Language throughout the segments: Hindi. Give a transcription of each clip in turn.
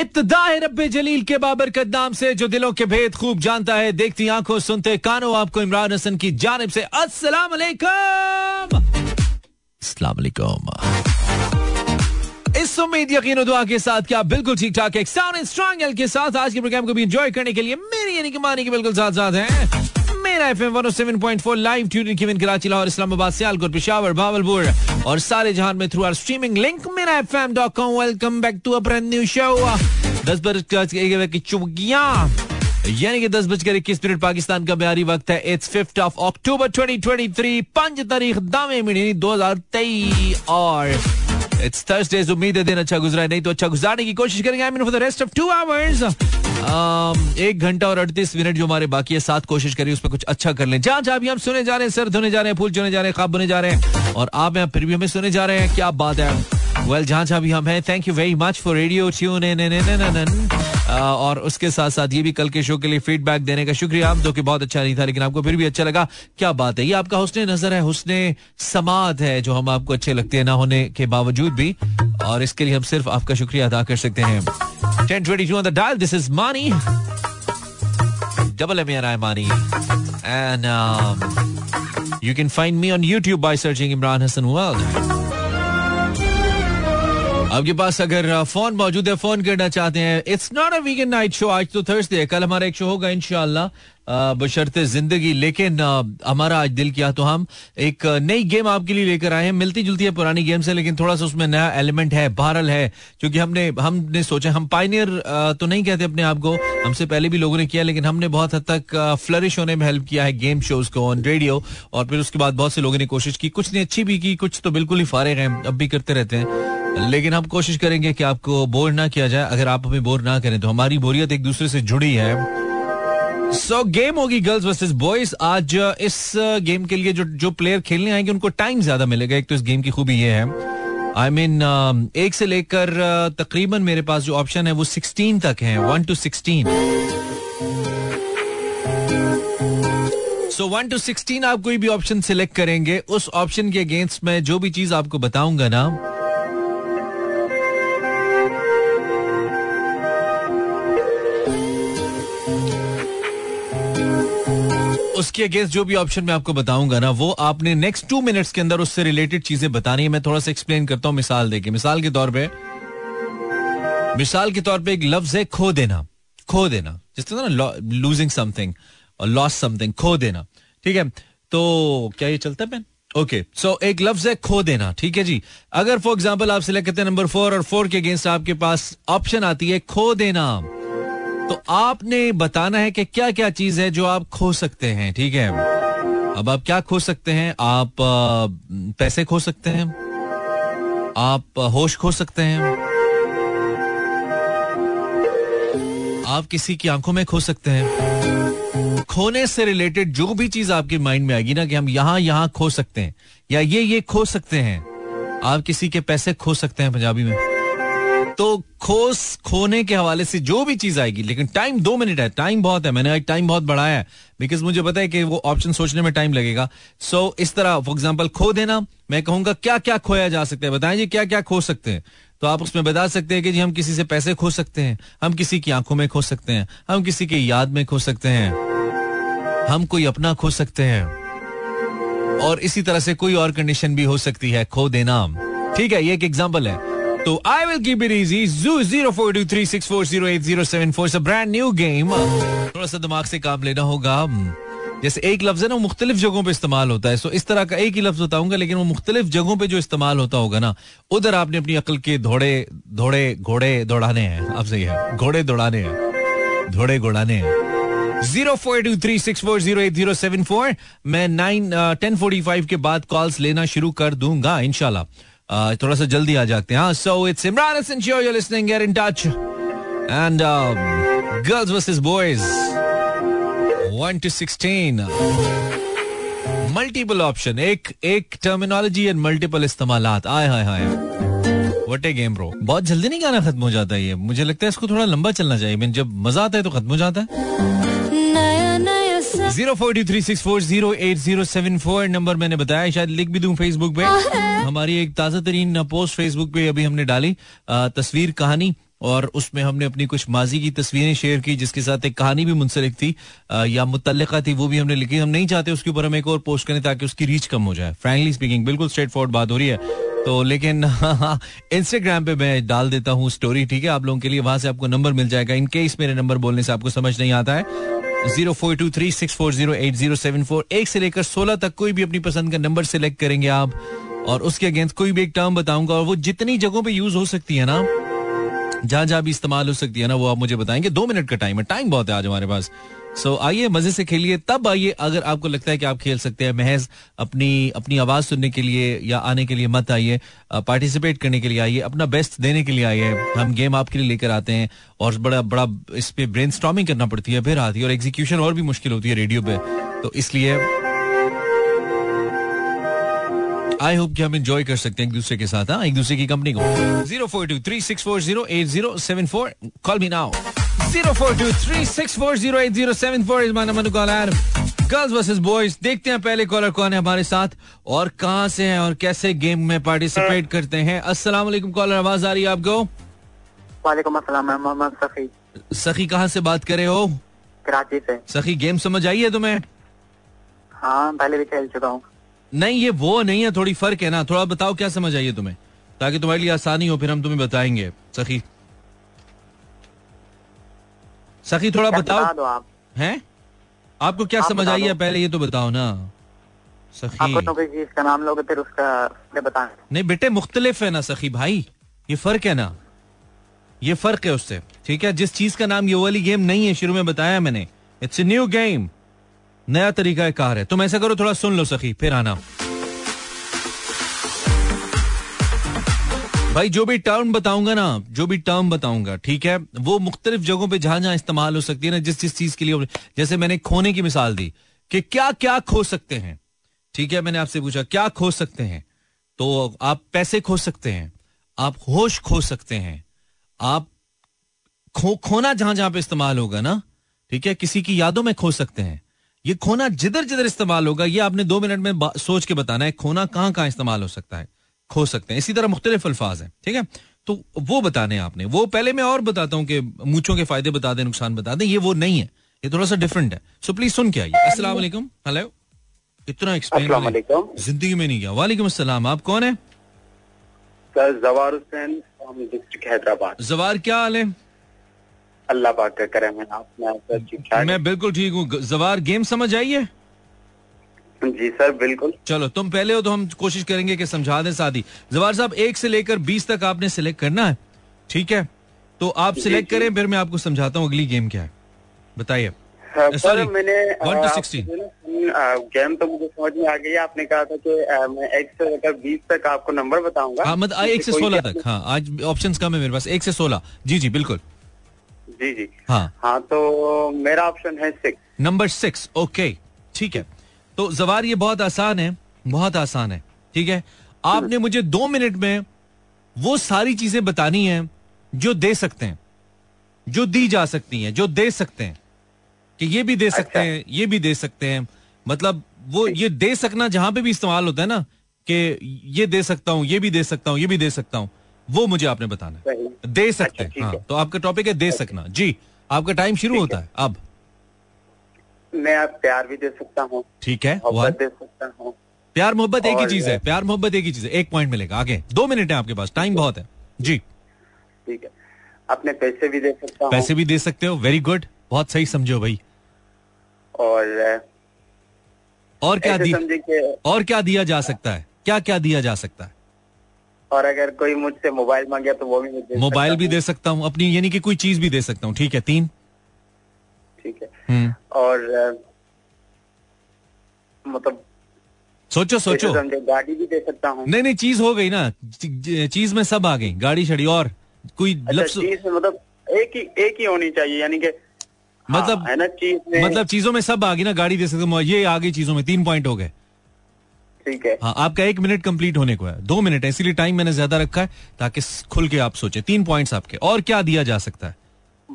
इब्तदा है रब जलील के बाबरकत नाम से, जो दिलों के भेद खूब जानता है। देखती आँखों सुनते कानों, आपको इमरान हसन की जानब से अस्सलाम वालेकुम इस उम्मीद, यकीन दुआ के साथ क्या बिल्कुल ठीक ठाक है के साथ आज के प्रोग्राम को भी एंजॉय करने के लिए मेरी यानी कि मानी के बिल्कुल साथ साथ हैं। मेरा एफएम 107.4 लाइव ट्यूनिंग किविन कराची लाहौर इस्लामाबाद सियालकोट पेशावर भावलपुर और सारे जहान में थ्रू आर स्ट्रीमिंग लिंक मेरा एफएम.com welcome back to a new show 10 बजकर की चुगियाँ यानी कि दस बजकर इक्कीस मिनट पाकिस्तान का बिहारी वक्त है। इट्स फिफ्थ ऑफ़ अक्टूबर 2023 पाँच तारीख दावे महीने 2023 और इट्स थर्सडे उम्मीद है दिन अच्छा गुजरा नहीं तो अच्छा गुजारने की कोशिश करेंगे। I mean for the rest of two hours एक घंटा और अड़तीस मिनट जो हमारे बाकी है साथ कोशिश करिए उस पर कुछ अच्छा कर लें जहाँ जहाँ भी हम सुने जा रहे हैं सर धोने जा रहे हैं फूल चुने जा रहे हैं खाब बुने जा रहे हैं और आप यहाँ फिर भी हमें सुने जा रहे हैं क्या बात है वेल जहाँ जहाँ भी हम हैं thank you very much for radio tune और उसके साथ साथ ये भी कल के शो के लिए फीडबैक देने का शुक्रिया जो कि बहुत अच्छा नहीं था लेकिन आपको फिर भी अच्छा लगा। क्या बात है? ये आपका हुसने नज़र है हुसने समात है जो हम आपको अच्छे लगते हैं ना होने के बावजूद भी। और इसके लिए हम सिर्फ़ आपका शुक्रिया अदा कर सकते हैं। 1022 on the dial this is Mani. Double M I Mani. And um, you can find me on YouTube by searching Imran Hassan World. आपके पास अगर फ़ोन मौजूद है, फ़ोन करना चाहते हैं it's not a weekend night show आज तो थर्सडे कल हमारा एक शो होगा इनशाला बशर्ते ज़िंदगी। लेकिन हमारा आज दिल किया तो हम एक नई गेम आपके लिए लेकर आए हैं। मिलती जुलती है पुरानी गेम से, लेकिन थोड़ा सा उसमें नया एलिमेंट है बहरल है, क्योंकि हमने हमने सोचा, हम पाइनियर तो नहीं कहते अपने आप को, हमसे पहले भी लोगों ने किया, लेकिन हमने बहुत हद तक फ्लरिश होने में हेल्प किया है गेम शोज़ को ऑन रेडियो और फिर उसके बाद बहुत से लोगों ने कोशिश की। कुछ ने अच्छी भी की, कुछ तो बिल्कुल ही फारे हैं, अब भी करते रहते हैं। लेकिन हम कोशिश करेंगे कि आपको बोर ना किया जाए। अगर आप हमें बोर ना करें तो हमारी बोरियत एक दूसरे से जुड़ी है। सो गेम होगी गर्ल्स वर्सेस बॉयज़ आज इस गेम के लिए जो जो प्लेयर खेलने आएँगे उनको टाइम ज़्यादा मिलेगा। एक तो इस गेम की खूबी ये है। I I mean mean, uh, एक से लेकर uh, तकरीबन मेरे पास जो ऑप्शन है वो सिक्सटीन तक है। One two sixteen so one two sixteen आप कोई भी ऑप्शन सिलेक्ट करेंगे। उस ऑप्शन के अगेंस्ट में जो भी चीज़ आपको बताऊँगा ना उसके अगेंस्ट जो भी ऑप्शन मैं आपको बताऊँगा ना, वो आपने नेक्स्ट टू मिनट्स के अंदर उससे रिलेटेड चीज़ें बतानी है। मैं थोड़ा सा एक्सप्लेन करता हूँ, मिसाल देके। मिसाल के तौर पे, मिसाल के तौर पे एक लफ्ज है, खो देना। खो देना। जिस तरह ना लूजिंग समथिंग और लॉस समथिंग खो देना। ठीक है? तो क्या ये चलता है ओके सो एक लफ्ज है, खो देना। ठीक है जी? अगर फॉर एग्ज़ाम्पल आप सिलेक्ट करते हैं नंबर फोर और फोर के अगेंस्ट आपके पास ऑप्शन आती है, खो देना। तो आपने बताना है कि क्या क्या चीज़ है जो आप खो सकते हैं, ठीक है? अब आप क्या खो सकते हैं? आप पैसे खो सकते हैं। आप होश खो सकते हैं। आप किसी की आँखों में खो सकते हैं। खोने से रिलेटेड जो भी चीज़ आपके माइंड में आएगी ना कि हम यहाँ यहाँ खो सकते हैं, या ये ये खो सकते हैं। आप किसी के पैसे खो सकते हैं पंजाबी में। तो खोस खोने के हवाले से जो भी चीज़ आएगी लेकिन टाइम दो मिनट है टाइम बहुत है मैंने टाइम बहुत बढ़ाया है बिकॉज़ मुझे पता है कि वो ऑप्शन सोचने में टाइम लगेगा। सो so, इस तरह फॉर एग्ज़ाम्पल खो देना मैं कहूँगा क्या क्या खोया जा सकता है? बताएँ जी क्या क्या खो सकते हैं? तो आप उसमें बता सकते हैं कि जी हम किसी से पैसे खो सकते हैं हम किसी की आँखों में खो सकते हैं हम किसी की याद में खो सकते हैं हम कोई अपना खो सकते हैं। और इसी तरह से कोई और कंडीशन भी हो सकती है खो देना। ठीक है ये एक एग्ज़ाम्पल है। तो I will keep it easy जू zero four two three six four zero eight zero seven four brand new game थोड़ा सा दिमाग से काम लेना होगा। जैसे एक लफ्ज है ना, वो मुख्तलिफ़ जगहों पे इस्तेमाल होता है। सो इस तरह का एक ही लफ्ज बताऊँगा, लेकिन वो मुख्तलिफ़ जगहों पे जो इस्तेमाल होता होगा ना, उधर आपने अपनी अकल के घोड़े घोड़े घोड़े दौड़ाने हैं। अब सही है। घोड़े दौड़ाने हैं। घोड़े घोड़ाने हैं। Zero four two three six four zero eight zero seven four मैं नाइन टेन फोर्टी फाइव के बाद कॉल्स लेना शुरू कर दूँगा इनशाला थोड़ा सा जल्दी आ जाते हैं। So it's Imran Hasan show you listening get in touch and girls versus boys 1 to 16 multiple option एक एक टर्मिनोलॉजी एंड मल्टीपल इस्तेमालात आए हाय हाय व्हाट ए गेम ब्रो बहुत जल्दी नहीं गाना खत्म हो जाता है ये। मुझे लगता है इसको थोड़ा लंबा चलना चाहिए। जब मज़ा आता है तो खत्म हो जाता है। Zero four two three six four zero eight zero seven four number मैंने बताया शायद लिख भी दूँ फेसबुक पे। हमारी एक ताज़ा तरीन पोस्ट फेसबुक पे अभी हमने डाली तस्वीर कहानी और उसमें हमने अपनी कुछ माजी की तस्वीरें शेयर की जिसके साथ एक कहानी भी मुंसलिक थी या मुतलका थी वो भी हमने लिखी। हम नहीं चाहते उसके ऊपर हम एक और पोस्ट करें ताकि उसकी रीच कम हो जाए। फ्रेंकली स्पीकिंग बिल्कुल स्ट्रेट फॉरवर्ड बात हो रही है। तो लेकिन इंस्टाग्राम पे मैं डाल देता हूँ स्टोरी ठीक है? आप लोगों के लिए वहाँ से आपको नंबर मिल जाएगा। इनकेस मेरे नंबर बोलने से आपको समझ नहीं आता है zero four two three six four zero eight zero seven four एक से लेकर सोलह तक कोई भी अपनी पसंद का नंबर सिलेक्ट करेंगे आप। और उसके अगेंस्ट कोई भी एक टर्म बताऊँगा, और वो जितनी जगहों पे यूज़ हो सकती है ना जहाँ जहाँ भी इस्तेमाल हो सकती है ना, वो आप मुझे बताएँगे। दो मिनट का टाइम है टाइम बहुत है आज हमारे पास। सो आइए मज़े से खेलिए। तब आइए अगर आपको लगता है कि आप खेल सकते हैं, महज अपनी अपनी आवाज़ सुनने के लिए या आने के लिए मत आइए। पार्टिसिपेट करने के लिए आइए। अपना बेस्ट देने के लिए आइए। हम गेम आपके लिए लेकर आते हैं और बड़ा बड़ा इस पे ब्रेन करना पड़ती है। फिर आती है और एग्जीक्यूशन और भी मुश्किल होती है रेडियो पे। तो इसलिए आई होप कि हम इंजॉय कर सकते हैं एक दूसरे के साथ हाँ? एक दूसरे की कंपनी को। Zero four two three six four zero eight zero seven four call me now zero four two three six four zero eight zero seven four is my number to call girls versus boys देखते हैं पहले कॉलर कौन है हमारे साथ और कहाँ से हैं और कैसे गेम में पार्टिसिपेट करते हैं। अस्सलाम वालेकुम कॉलर आवाज़ आ रही है आपको? वालेकुम अस्सलाम मोहम्मद सखी। सखी कहाँ से बात कर रहे हो? कराची से। सखी गेम समझ आई है तुम्हें? हाँ पहले भी खेल चुका हूँ। नहीं ये वो नहीं है थोड़ी फ़र्क है ना। थोड़ा बताओ क्या समझ आई है तुम्हें? ताकि तुम्हारे लिए आसानी हो फिर हम तुम्हें बताएँगे। सखी। सखी थोड़ा बताओ। आप? हैं? आपको क्या आप समझ आई है? पहले ये तो बताओ ना सखी। आपको तो नाम लोगे फिर उसका बताएँ नहीं बेटे मुख्तलिफ़ है ना सखी भाई। ये फ़र्क है ना। ये फ़र्क है उससे ठीक है? जिस चीज़ का नाम ये वाली गेम नहीं है शुरू में बताया मैंने। इट्स ए न्यू गेम नया तरीका कार है। तुम ऐसा करो थोड़ा सुन लो सखी फिर आना। भाई, जो भी टर्म बताऊँगा ना, जो भी टर्म बताऊँगा, ठीक है? वो मुख्तलिफ़ जगहों पे जहाँ जहाँ इस्तेमाल हो सकती है ना, जिस जिस चीज़ के लिए जैसे मैंने खोने की मिसाल दी कि क्या क्या खो सकते हैं। ठीक है, मैंने आपसे पूछा, क्या खो सकते हैं? तो आप पैसे खो सकते हैं, आप होश खो सकते हैं, आप खो, खोना जहाँ जहाँ पे इस्तेमाल होगा ना, ठीक है? किसी की यादों में खो सकते हैं। ये खोना जिधर जिधर इस्तेमाल होगा, ये आपने दो मिनट में सोच के बताना है, खोना कहाँ कहाँ इस्तेमाल हो सकता है। खो सकते हैं। इसी तरह मुख्तलिफ़ अल्फाज हैं ठीक है? तो वो बताने आपने। वो पहले मैं और बताता हूँ कि मूछों के फ़ायदे बता दें नुकसान बता दें ये वो नहीं है। ये थोड़ा सा डिफरेंट है। सो प्लीज़ सुन के आइए। अस्सलाम वालेकुम। हेलो इतना एक्सप्लेन ज़िंदगी में नहीं किया वालेकुम अस्सलाम। आप कौन है? सर जवार हुसैन डिस्ट्रिक्ट हैदराबाद। जवार क्या हाल है? अल्लाह पाक का करम है। आप मैं बिल्कुल ठीक हूँ। जवार गेम समझ आई है? जी सर बिल्कुल। चलो तुम पहले हो तो हम कोशिश करेंगे कि समझा दें साथ ही जवार साहब एक से लेकर बीस तक आपने सिलेक्ट करना है। ठीक है? तो आप सिलेक्ट करें फिर मैं आपको समझाता हूँ अगली गेम क्या है। बताइए। हाँ, sorry, सर मैंने one to आ, 16. आपसे ना, आ, गेम तो मुझे समझ में आ गई आपने कहा था कि मैं एक से लेकर बीस तक आपको नंबर बताऊँगा। हाँ मतलब एक से सोलह तक। हाँ आज ऑप्शंस कम है मेरे पास। एक से सोलह। जी जी बिल्कुल। जी जी। हाँ। हाँ तो मेरा ऑप्शन है सिक्स नंबर सिक्स ओके ठीक है। तो जवार ये बहुत आसान है बहुत आसान है ठीक है? आपने मुझे दो मिनट में वो सारी चीज़ें बतानी है जो दे सकते हैं जो दी जा सकती हैं जो दे सकते हैं कि ये भी दे सकते अच्छा। हैं ये भी दे सकते हैं। मतलब वो ये दे सकना जहाँ पे भी इस्तेमाल होता है ना कि ये दे सकता हूँ ये भी दे सकता हूँ ये भी दे सकता हूँ वो मुझे आपने बताना है। दे सकते अच्छा, हैं हाँ है। तो आपका टॉपिक है दे सकना। जी आपका टाइम शुरू होता है अब। मैं आप प्यार भी दे सकता हूँ। ठीक है मोहब्बत दे सकता हूँ। प्यार मोहब्बत एक ही चीज़ है प्यार मोहब्बत एक ही चीज़ है। एक पॉइंट मिलेगा। आगे दो मिनट है आपके पास टाइम बहुत है। जी। ठीक है। अपने पैसे भी दे सकता हूँ। पैसे भी दे सकते हो वेरी गुड बहुत सही समझो भाई। और और क्या ऐसे दी और क्या दिया जा सकता है? क्या क्या दिया जा सकता है? और अगर कोई मुझसे मोबाइल मांगे तो वो भी मोबाइल भी दे सकता हूँ अपनी यानी कि कोई चीज़ भी दे सकता हूँ। ठीक है तीन। ठीक है। हम्म। और मतलब सोचो सोचो। गाड़ी भी दे सकता हूँ। नहीं नहीं चीज़ हो गई ना। चीज़ में सब आ गई। गाड़ी छड़ी और कोई अच्छा चीज़ मतलब एक ही एक ही होनी चाहिए यानी कि मतलब हाँ, है ना चीज़ में मतलब चीज़ों में सब आ गई ना गाड़ी दे सकते हो। ये आ गई चीज़ों में तीन पॉइंट हो गए। ठीक है। हाँ आपका एक मिनट कंप्लीट होने को है। दो मिनट है इसीलिए टाइम मैंने ज़्यादा रखा है ताकि खुल के आप सोचे। तीन पॉइंट्स आपके। और क्या दिया जा सकता है?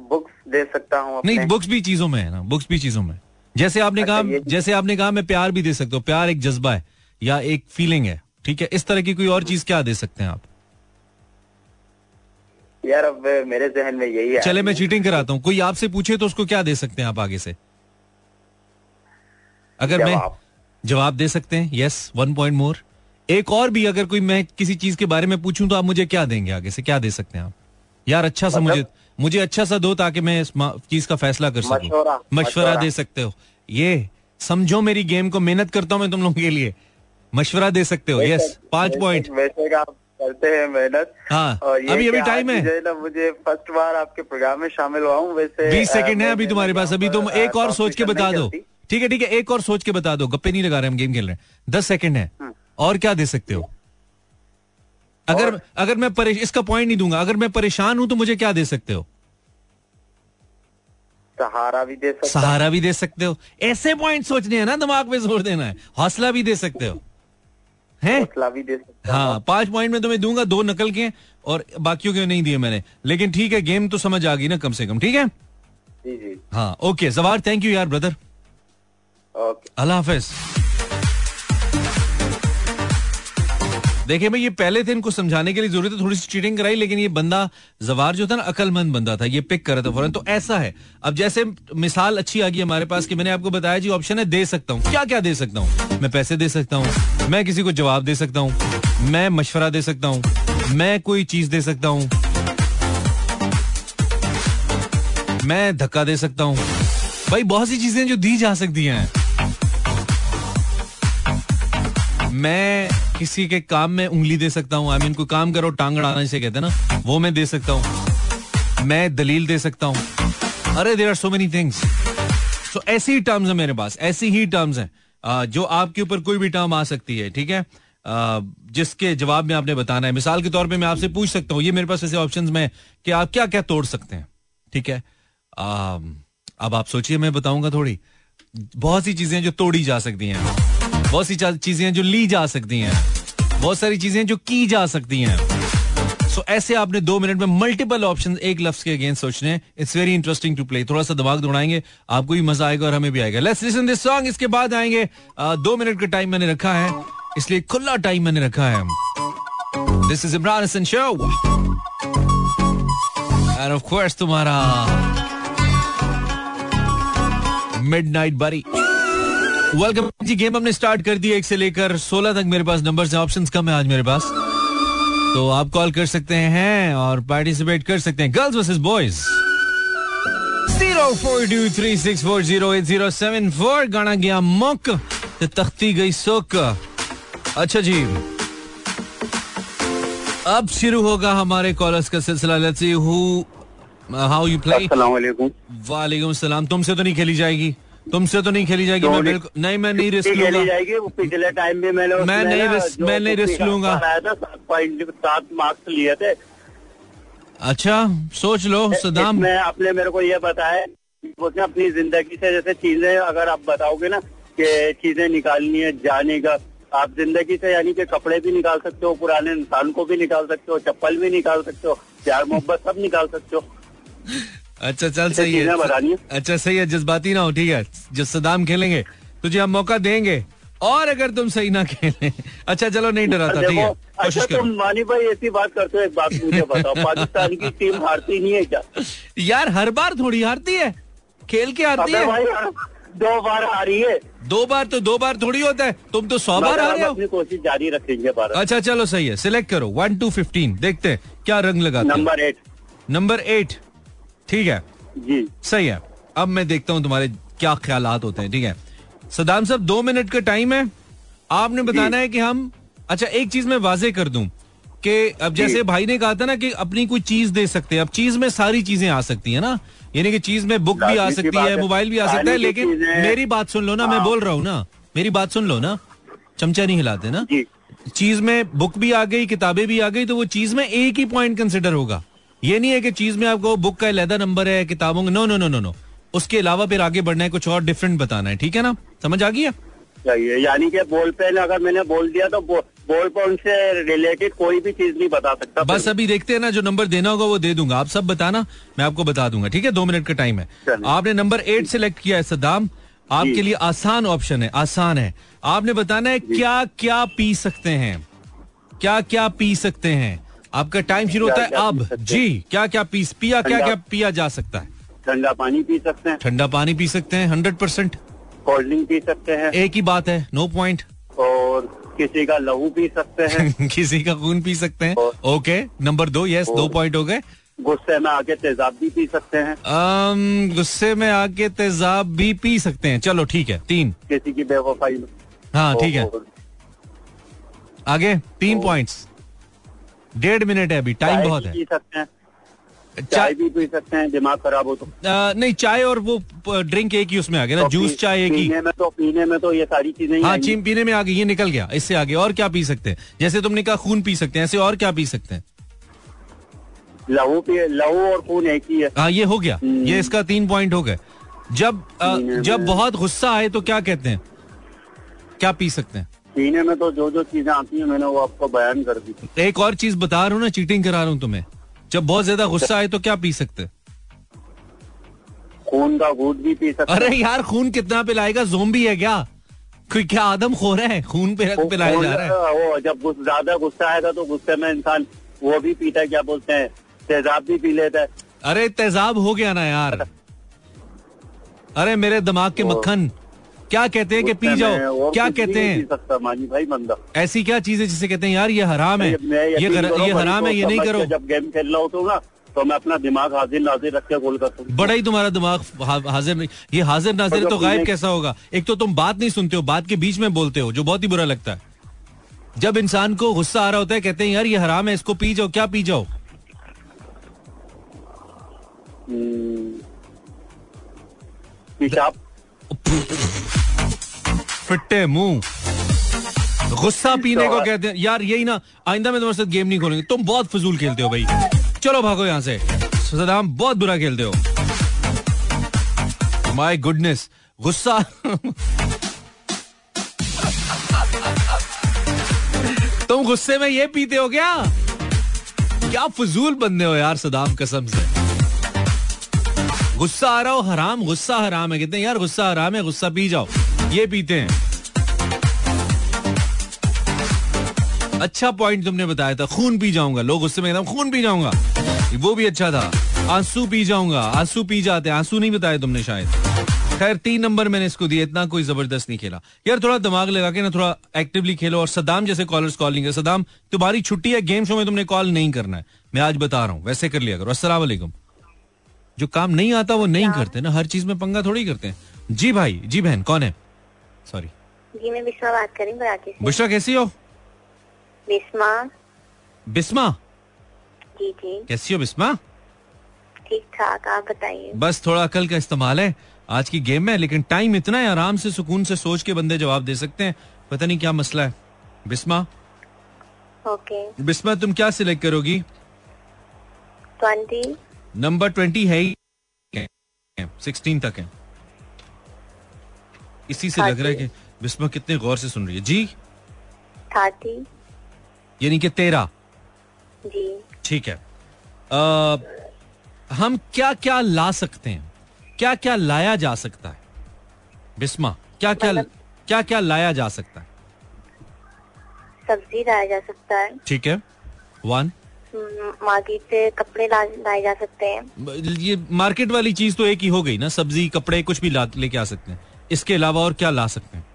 बुक्स दे सकता हूँ नहीं बुक्स भी चीज़ों में है ना बुक्स भी चीज़ों में जैसे आपने अच्छा, कहा जैसे आपने कहा मैं प्यार भी दे सकता हूँ। प्यार एक जज्बा है या एक फीलिंग है ठीक है? इस तरह की कोई और चीज़ क्या दे सकते हैं आप? यार अब मेरे जहन में यही है। चले मैं चीटिंग कराता हूँ। कोई आपसे पूछे तो उसको क्या दे सकते हैं आप आगे से? अगर मैं जवाब। जवाब दे सकते हैं यस वन पॉइंट मोर एक और भी अगर कोई मैं किसी चीज़ के बारे में पूछूँ तो आप मुझे क्या देंगे आगे से? क्या दे सकते हैं आप? यार अच्छा सा मुझे मुझे अच्छा सा दो ताकि मैं इस चीज़ का फैसला कर सकूँ। मशवरा। दे सकते हो। ये समझो मेरी गेम को मेहनत करता हूँ मैं तुम लोगों के लिए। मशवरा दे सकते हो यस पाँच पॉइंट करते हैं मेहनत। हाँ, अभी- अभी टाइम है। ना मुझे फ़र्स्ट बार आपके प्रोग्राम में शामिल हुआ हूँ वैसे बीस सेकंड है अभी तुम्हारे पास। अभी तुम एक और सोच के बता दो। ठीक है ठीक है एक और सोच के बता दो। गप्पे नहीं लगा रहे हम गेम खेल रहे हैं। दस सेकंड है। और क्या दे सकते हो? अगर अगर मैं परेश इसका पॉइंट नहीं दूँगा। अगर मैं परेशान हूँ तो मुझे क्या दे सकते हो? सहारा भी दे सकता सहारा भी दे सकते हो। ऐसे पॉइंट सोचने हैं ना दिमाग पे ज़ोर देना है। हौसला भी दे सकते हो। हैं? हौसला भी दे सकता हाँ। पाँच पॉइंट में तुम्हें दूँगा दो नकल के और बाकियों के नहीं दिए मैंने। लेकिन ठीक है गेम तो समझ आ गई ना कम से कम। ठीक है? जी जी। हाँ ओके जवार थैंक यू यार ब्रदर ओके अल्लाह हाफिज। देखिए भाई, ये पहले थे, इनको समझाने के लिए ज़रूरत है थोड़ी सी चीटिंग कराई, लेकिन ये बंदा जवार जो था ना, अकलमंद बंदा था, ये पिक कर रहा था फ़ौरन। तो ऐसा है। अब जैसे मिसाल अच्छी आ गई हमारे पास कि मैंने आपको बताया जी ऑप्शन है, दे सकता हूँ। क्या क्या दे सकता हूँ? मैं पैसे दे सकता हूँ, मैं किसी को जवाब दे सकता हूँ, मैं मशवरा दे सकता हूँ, मैं कोई चीज़ दे सकता हूँ, मैं धक्का दे सकता हूँ। भाई, बहुत सी चीज़ें जो दी जा सकती हैं। मैं किसी के काम में उंगली दे सकता हूँ। आई मीन कोई काम करो, टांग अड़ाना कहते ना, वो मैं दे सकता हूँ। मैं दलील दे सकता हूँ। अरे there are so many things so ऐसी ही टर्म्स है मेरे पास, ऐसी ही टर्म्स हैं जो आपके ऊपर कोई भी टर्म आ सकती है, ठीक है? जिसके जवाब में आपने बताना है। मिसाल के तौर पे मैं आपसे पूछ सकता हूँ, ये मेरे पास ऐसे ऑप्शंस में कि आप क्या क्या तोड़ सकते हैं, ठीक है? अब आप सोचिए, मैं बताऊँगा थोड़ी। बहुत सी चीज़ें जो तोड़ी जा सकती हैं। बहुत सी चीज़ें जो ली जा सकती हैं। बहुत सारी चीज़ें जो की जा सकती हैं। सो so, ऐसे आपने दो मिनट में मल्टीपल ऑप्शन एक लफ्ज के अगेंस्ट सोचने it's very interesting to play थोड़ा सा दिमाग दौड़ाएँगे। आपको भी मज़ा आएगा और हमें भी आएगा। लेट्स लिसन दिस सॉन्ग इसके बाद आएँगे आ, दो मिनट का टाइम मैंने रखा है। इसलिए खुला टाइम मैंने रखा है। This is Imran Hasan show and of course तुम्हारा मिडनाइट बरी वेलकम जी गेम हमने स्टार्ट कर दी एक से लेकर सोलह तक मेरे पास नंबर से ऑप्शंस कम है आज मेरे पास। तो आप कॉल कर सकते हैं और पार्टिसिपेट कर सकते हैं। गर्ल्स वर्सेस बॉयज़ गाना गया मुक तो तख्ती गई सोक अच्छा जी। अब शुरू होगा हमारे कॉलर्स का सिलसिला। Let's see who how you play अस्सलाम वालेकुम वालेकुम सलाम। तुमसे तो नहीं खेली जाएगी। तुमसे तो नहीं खेली जाएगी मैं नहीं। बिल्कुल नहीं मैं नहीं रिस्क खेली लूँगा जाएगी वो पिछले टाइम भी मैंने मैं नहीं रिस्क- मैं नहीं रिस्क लूँगा। सात मार्क्स लिए थे अच्छा सोच लो सदाम इसमें आपने मेरे को ये बताया उसने अपनी ज़िंदगी से जैसे चीज़ें अगर आप बताओगे ना कि चीज़ें निकालनी है जाने का आप ज़िंदगी से यानी कि कपड़े भी निकाल सकते हो पुराने इंसान को भी निकाल सकते हो चप्पल भी निकाल सकते हो प्यार मोहब्बत सब निकाल सकते हो अच्छा चल सही है। अच्छा सही है जज्बाती ना हो ठीक है। जब सदाम खेलेंगे तुझे हम मौका देंगे। और अगर तुम सही ना खेले अच्छा चलो नहीं डराता ठीक है। कोशिश अच्छा तुम मानी भाई ऐसी बात करते हो एक बात मुझे बताओ पाकिस्तान की टीम हारती नहीं है क्या? यार हर बार थोड़ी हारती है। खेल के आती अबे है। भाई दो बार हारी है। दो बार तो दो बार थोड़ी होता है। तुम तो सौ बार हारे हो। कोशिश जारी रखेंगे अच्छा चलो सही है। सिलेक्ट करो। वन टू फिफ्टीन देखते हैं क्या रंग लगा नंबर एट नंबर एट ठीक है? जी। सही है। अब मैं देखता हूँ तुम्हारे क्या ख्याल होते हैं ठीक है? सदाम साहब दो मिनट का टाइम है। आपने बताना है कि हम अच्छा एक चीज़ मैं वाजे कर दूँ कि अब जैसे भाई ने कहा था ना कि अपनी कोई चीज़ दे सकते हैं अब चीज़ में सारी चीज़ें आ सकती है ना। यानी कि चीज़ में बुक भी आ सकती है। मोबाइल भी आ सकता है लेकिन मेरी बात सुन लो ना मैं हाँ। बोल रहा हूँ ना। मेरी बात सुन लो ना। चमचा नहीं हिलाते ना। चीज़ में बुक भी आ गई किताबें भी आ गई तो वो चीज़ में एक ही पॉइंट कंसिडर होगा। ये नहीं है कि चीज़ में आपको बुक का लहदा नंबर है किताबों का no no no no no उसके अलावा फिर आगे बढ़ना है कुछ और डिफरेंट बताना है ठीक है ना? समझ आ गई यानी कि बॉल पेन अगर मैंने बोल दिया तो बो- बॉल पेन से रिलेटेड कोई भी चीज़ नहीं बता सकता। बस अभी देखते हैं ना जो नंबर देना होगा वो दे दूँगा। आप सब बताना मैं आपको बता दूँगा ठीक है? दो मिनट का टाइम है। आपने नंबर एट सिलेक्ट किया है सदाम आपके लिए आसान ऑप्शन है आसान है। आपने बताना है क्या क्या पी सकते हैं? क्या क्या पी सकते हैं? आपका टाइम शुरू होता है अब। जी क्या क्या पी पिया क्या क्या पिया जा सकता है? ठंडा पानी पी सकते हैं। ठंडा पानी पी सकते हैं हंड्रेड परसेंट कोल्ड ड्रिंक पी सकते हैं। एक ही बात है नो पॉइंट और किसी का लहू पी सकते हैं। किसी का खून पी सकते हैं। ओके नंबर दो यस दो पॉइंट हो गए। गुस्से में आके तेजाब भी पी सकते हैं। गुस्से में आके तेजाब भी पी सकते हैं। चलो ठीक है तीन। किसी की बेवफाई हाँ ठीक है। आगे तीन पॉइंट्स डेढ़ मिनट है अभी टाइम बहुत है। चाय भी पी सकते हैं दिमाग खराब हो तो। अ, नहीं चाय और वो ड्रिंक एक ही उसमें आ गया ना तो जूस चाय एक ही। पीने में तो पीने में तो ये सारी चीज़ें हाँ। चीम पीने में आ गई ये निकल गया इससे आगे और क्या पी सकते हैं? जैसे तुमने कहा खून पी सकते हैं ऐसे और क्या पी सकते हैं? लहू पी लहू और खून एक ही है। हाँ ये हो गया हम्म। ये इसका तीन पॉइंट हो गए। जब जब बहुत गुस्सा आए तो क्या कहते हैं? क्या पी सकते हैं? पीने में तो जो जो चीज़ें आती हैं मैंने वो आपको बयान कर दी। एक और चीज़ बता रहा हूँ ना चीटिंग करा रहा हूँ तुम्हें। जब बहुत ज़्यादा गुस्सा आए तो क्या पी सकते? खून का घूट भी पी सकते अरे यार खून कितना पिलाएगा? जोम्बी है क्या? कोई क्या आदम खोर है? खून पे पिलाया जा रहा है। वो जब ज़्यादा गुस्सा आएगा तो गुस्से में इंसान वो भी पीता है क्या बोलते हैं? तेजाब भी पी लेता है। अरे तेजाब हो गया ना यार। अरे मेरे दिमाग के मक्खन। क्या कहते हैं कि पी जाओ? क्या कहते हैं? ऐसी क्या चीज़ है जिसे कहते हैं यार ये हराम है ये ये हराम है ये नहीं करो। जब गेम खेल रहा होता हूँ ना तो मैं अपना दिमाग हाजिर नाजिर रख के गोल करता हूँ। बड़ा ही तुम्हारा दिमाग हाजिर नहीं ये हाजिर नाजिर तो गायब कैसा होगा? एक तो तुम बात नहीं सुनते हो बात के बीच में बोलते हो जो बहुत ही बुरा लगता है। जब इंसान को गुस्सा आ रहा होता है कहते हैं यार ये हराम है इसको पी जाओ क्या पी जाओ? हम्म, पेशाब। फिट्टे मुँह। गुस्सा पीने को कहते हैं। यार यही ना आइंदा में तुम्हारे साथ गेम नहीं खोलेंगे। तुम बहुत फजूल खेलते हो भाई। चलो भागो यहाँ से। सदाम बहुत बुरा खेलते हो। माय गुडनेस गुस्सा। तुम गुस्से में ये पीते हो क्या? क्या फजूल बंदे हो यार सदाम कसम से। गुस्सा आ रहा हो, हराम, गुस्सा हराम है। कहते हैं यार, गुस्सा हराम है, गुस्सा पी जाओ। ये पीते हैं। अच्छा पॉइंट तुमने बताया था, खून पी जाऊँगा। लोग गुस्से में कहते खून पी जाऊँगा। वो भी अच्छा था। आँसू पी जाऊँगा। आँसू पी जाते आँसू नहीं बताया तुमने शायद। खैर, तीन नंबर मैंने इसको दिया इतना कोई ज़बरदस्त नहीं खेला। यार, थोड़ा दिमाग लगा के ना, थोड़ा एक्टिवली खेलो और सदाम जैसे कॉलर्स कॉल नहीं कर सदाम, तुम्हारी छुट्टी है गेम शो में तुमने कॉल नहीं करना है। मैं आज बता रहा हूँ, वैसे कर लिया करो। वालेकुम जो काम नहीं आता वो नहीं करते ना हर चीज़ में पंगा थोड़ी करते हैं। जी भाई जी बहन कौन है? सॉरी जी मैं बिस्मा बात कर रही हूँ बुशरा कैसी हो? बिस्मा। बिस्मा? जी जी। कैसी हो बिस्मा? ठीक ठाक आप बताइए। बस थोड़ा अकल का इस्तेमाल है। आज की गेम में लेकिन टाइम इतना है आराम से सुकून से सोच के बंदे जवाब दे सकते हैं। पता नहीं क्या मसला है। बिस्मा? ओके। बिस्मा तुम क्या सिलेक्ट करोगी? ट्वेंटी। नंबर ट्वेंटी है ही। सिक्सटीन तक है। इसी से लग रहा है कि बिस्मा कितने गौर से सुन रही है। जी? थर्टी। यानी कि तेरह। जी। ठीक है। आ, हम क्या क्या ला सकते हैं? क्या क्या लाया जा सकता है? बिस्मा क्या क्या मतलब- क्या क्या लाया जा सकता है? सब्ज़ी लाया जा सकता है। ठीक है। वन। मार्केट से कपड़े लाए जा सकते हैं। ये मार्केट वाली चीज़ तो एक ही हो गई ना सब्ज़ी कपड़े कुछ भी लेके आ सकते हैं। इसके अलावा और क्या ला सकते हैं?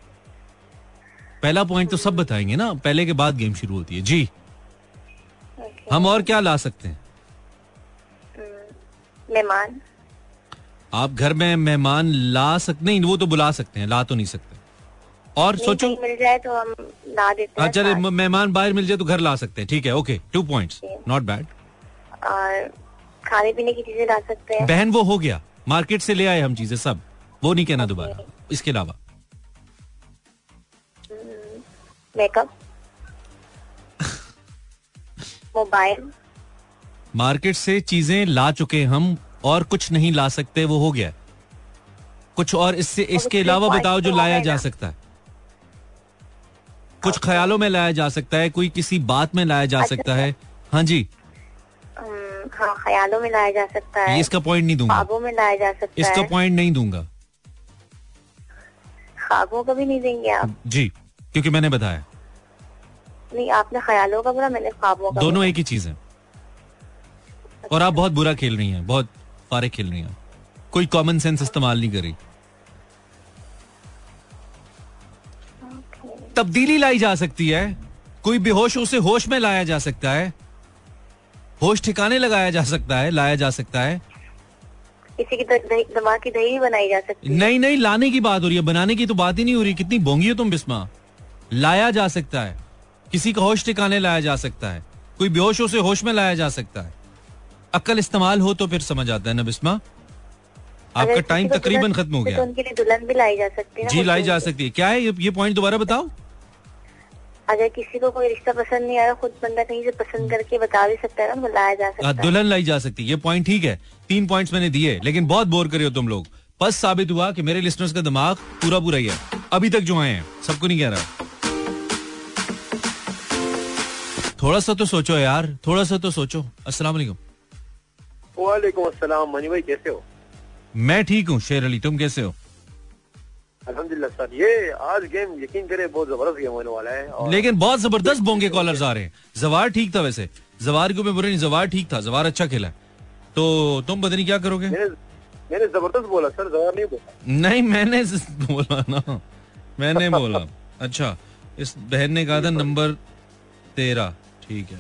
पहला पॉइंट तो सब बताएँगे ना पहले के बाद गेम शुरू होती है। जी। ओके हम और क्या ला सकते हैं? मेहमान। आप घर में मेहमान ला सकते नहीं वो तो बुला सकते हैं ला तो नहीं सकते। और सोचो मिल जाए तो हम ला देते चले मेहमान बाहर मिल जाए तो घर ला सकते हैं। ठीक है okay two points not bad और खाने पीने की चीज़ें ला सकते हैं। बहन वो हो गया। मार्केट से ले आए हम चीज़ें सब। वो नहीं कहना दोबारा। इसके अलावा। मेकअप मोबाइल मार्केट से चीज़ें ला चुके हम और कुछ नहीं ला सकते वो हो गया। कुछ और इससे इसके अलावा बताओ जो तो लाया जा सकता है। कुछ ख्यालों में लाया जा सकता है कोई किसी बात में लाया जा अच्छा। सकता है। हाँ जी। हम्म, हाँ ख्यालों में लाया जा सकता है। इसका पॉइंट नहीं दूँगा। ख्वाबों में लाया जा सकता इसका है पॉइंट नहीं दूँगा। ख्वाबों का भी नहीं देंगे आप? जी क्योंकि मैंने बताया। नहीं आपने ख्यालों का बोला मैंने ख्वाबों का दोनों एक ही चीज़ है। और आप बहुत बुरा खेल रही हैं बहुत फारे खेल रही हैं। कोई कॉमन सेंस इस्तेमाल नहीं करी। तब्दीली लाई जा सकती है कोई बेहोश उसे होश में लाया जा सकता है होश ठिकाने लगाया जा सकता है लाया जा सकता है। किसी की दिमाग की दही बनाई जा सकती है। नहीं नहीं लाने की बात हो रही है बनाने की तो बात ही नहीं हो रही कितनी बोंगी हो तुम बिस्मा। लाया जा सकता है किसी का होश ठिकाने लाया जा सकता है कोई बेहोश उसे होश में लाया जा सकता है। अक्ल इस्तेमाल हो तो फिर समझ आता है ना बिस्मा। आपका टाइम तकरीबन खत्म हो तो गया उनके लिए दुल्हन भी लाई जा सकती है जी लाई जा सकती है। क्या है ये, ये पॉइंट दोबारा बताओ? अगर किसी को कोई रिश्ता पसंद नहीं आ रहा खुद बंदा कहीं से पसंद करके बता भी सकता है ना लाया जा सकता हाँ, है दुल्हन लाई जा सकती है। ये पॉइंट ठीक है। तीन पॉइंट्स मैंने दिए लेकिन बहुत बोर करे हो तुम लोग। बस साबित हुआ कि मेरे लिस्टनर्स का दिमाग पूरा पूरा ही है। अभी तक जो आए हैं सबको नहीं कह रहा। थोड़ा सा तो सोचो यार थोड़ा सा तो सोचो। अस्सलाम वालेकुम। वालेकुम अस्सलाम मनी भाई कैसे हो? मैं ठीक हूँ। शेर अली तुम कैसे हो? अल्हम्दुलिल्लाह सर ये आज गेम यकीन करे बहुत ज़बरदस्त गेम होने वाला है और लेकिन बहुत ज़बरदस्त बोंगे कॉलर्स आ रहे हैं। जवार ठीक था वैसे। जवार को मैं बुरा नहीं जवार ठीक था। जवार अच्छा खेला तो तुम नहीं क्या करोगे? मैंने ज़बरदस्त बोला सर जवाब नहीं बोला। नहीं मैंने बोला ना। मैंने बोला। अच्छा इस बहन ने कहा था नंबर तेरह। ठीक है।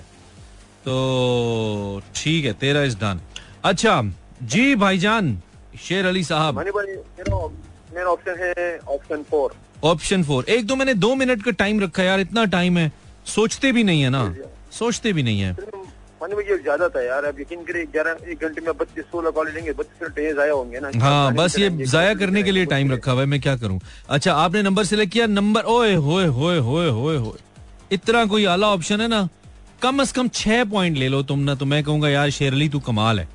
तो ठीक है तेरह इज़ डन। अच्छा जी भाईजान शेर अली साहब। मेरा ऑप्शन है ऑप्शन फोर ऑप्शन फोर एक तो मैंने दो मिनट का टाइम रखा यार इतना टाइम है। सोचते भी नहीं है ना। सोचते भी नहीं है। मनी भाई ज़्यादा था यार। अब यकीन करे ग्यारह एक घंटे में बत्तीस सोलह कॉल लेंगे बत्तीस मिनट ये होंगे ना। हाँ बस ये जाया करने के लिए टाइम रखा हुआ है मैं क्या करूँ? अच्छा आपने नंबर सिलेक्ट किया नंबर ओए होए होए होए होए होए। इतना कोई आला ऑप्शन है ना। कम अज कम छह पॉइंट ले लो तुम ना तो मैं कहूँगा यार शेरली तू कमाल है।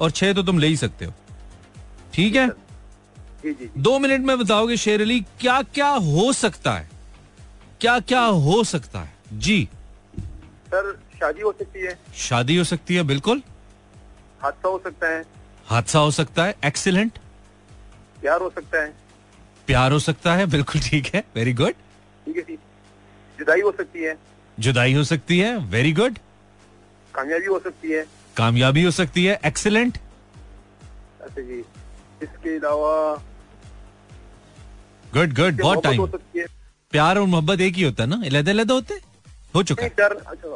और छह तो तुम ले ही सकते हो। ठीक है? जी जी दो मिनट में बताओगे शेर अली क्या क्या हो सकता है? क्या क्या हो सकता है? जी। सर शादी हो सकती है। शादी हो सकती है बिल्कुल। हादसा हो सकता है। हादसा हो सकता है एक्सीलेंट। प्यार हो सकता है। प्यार हो सकता है बिल्कुल ठीक है वेरी गुड ठीक है जी जुदाई हो सकती है। जुदाई हो सकती है वेरी गुड कामयाबी हो सकती है। कामयाबी हो सकती है एक्सीलेंट अच्छा जी। इसके अलावा गुड गुड बहुत टाइम प्यार और मोहब्बत एक ही होता है ना? अलग होते? हो चुका है। प्यार अच्छा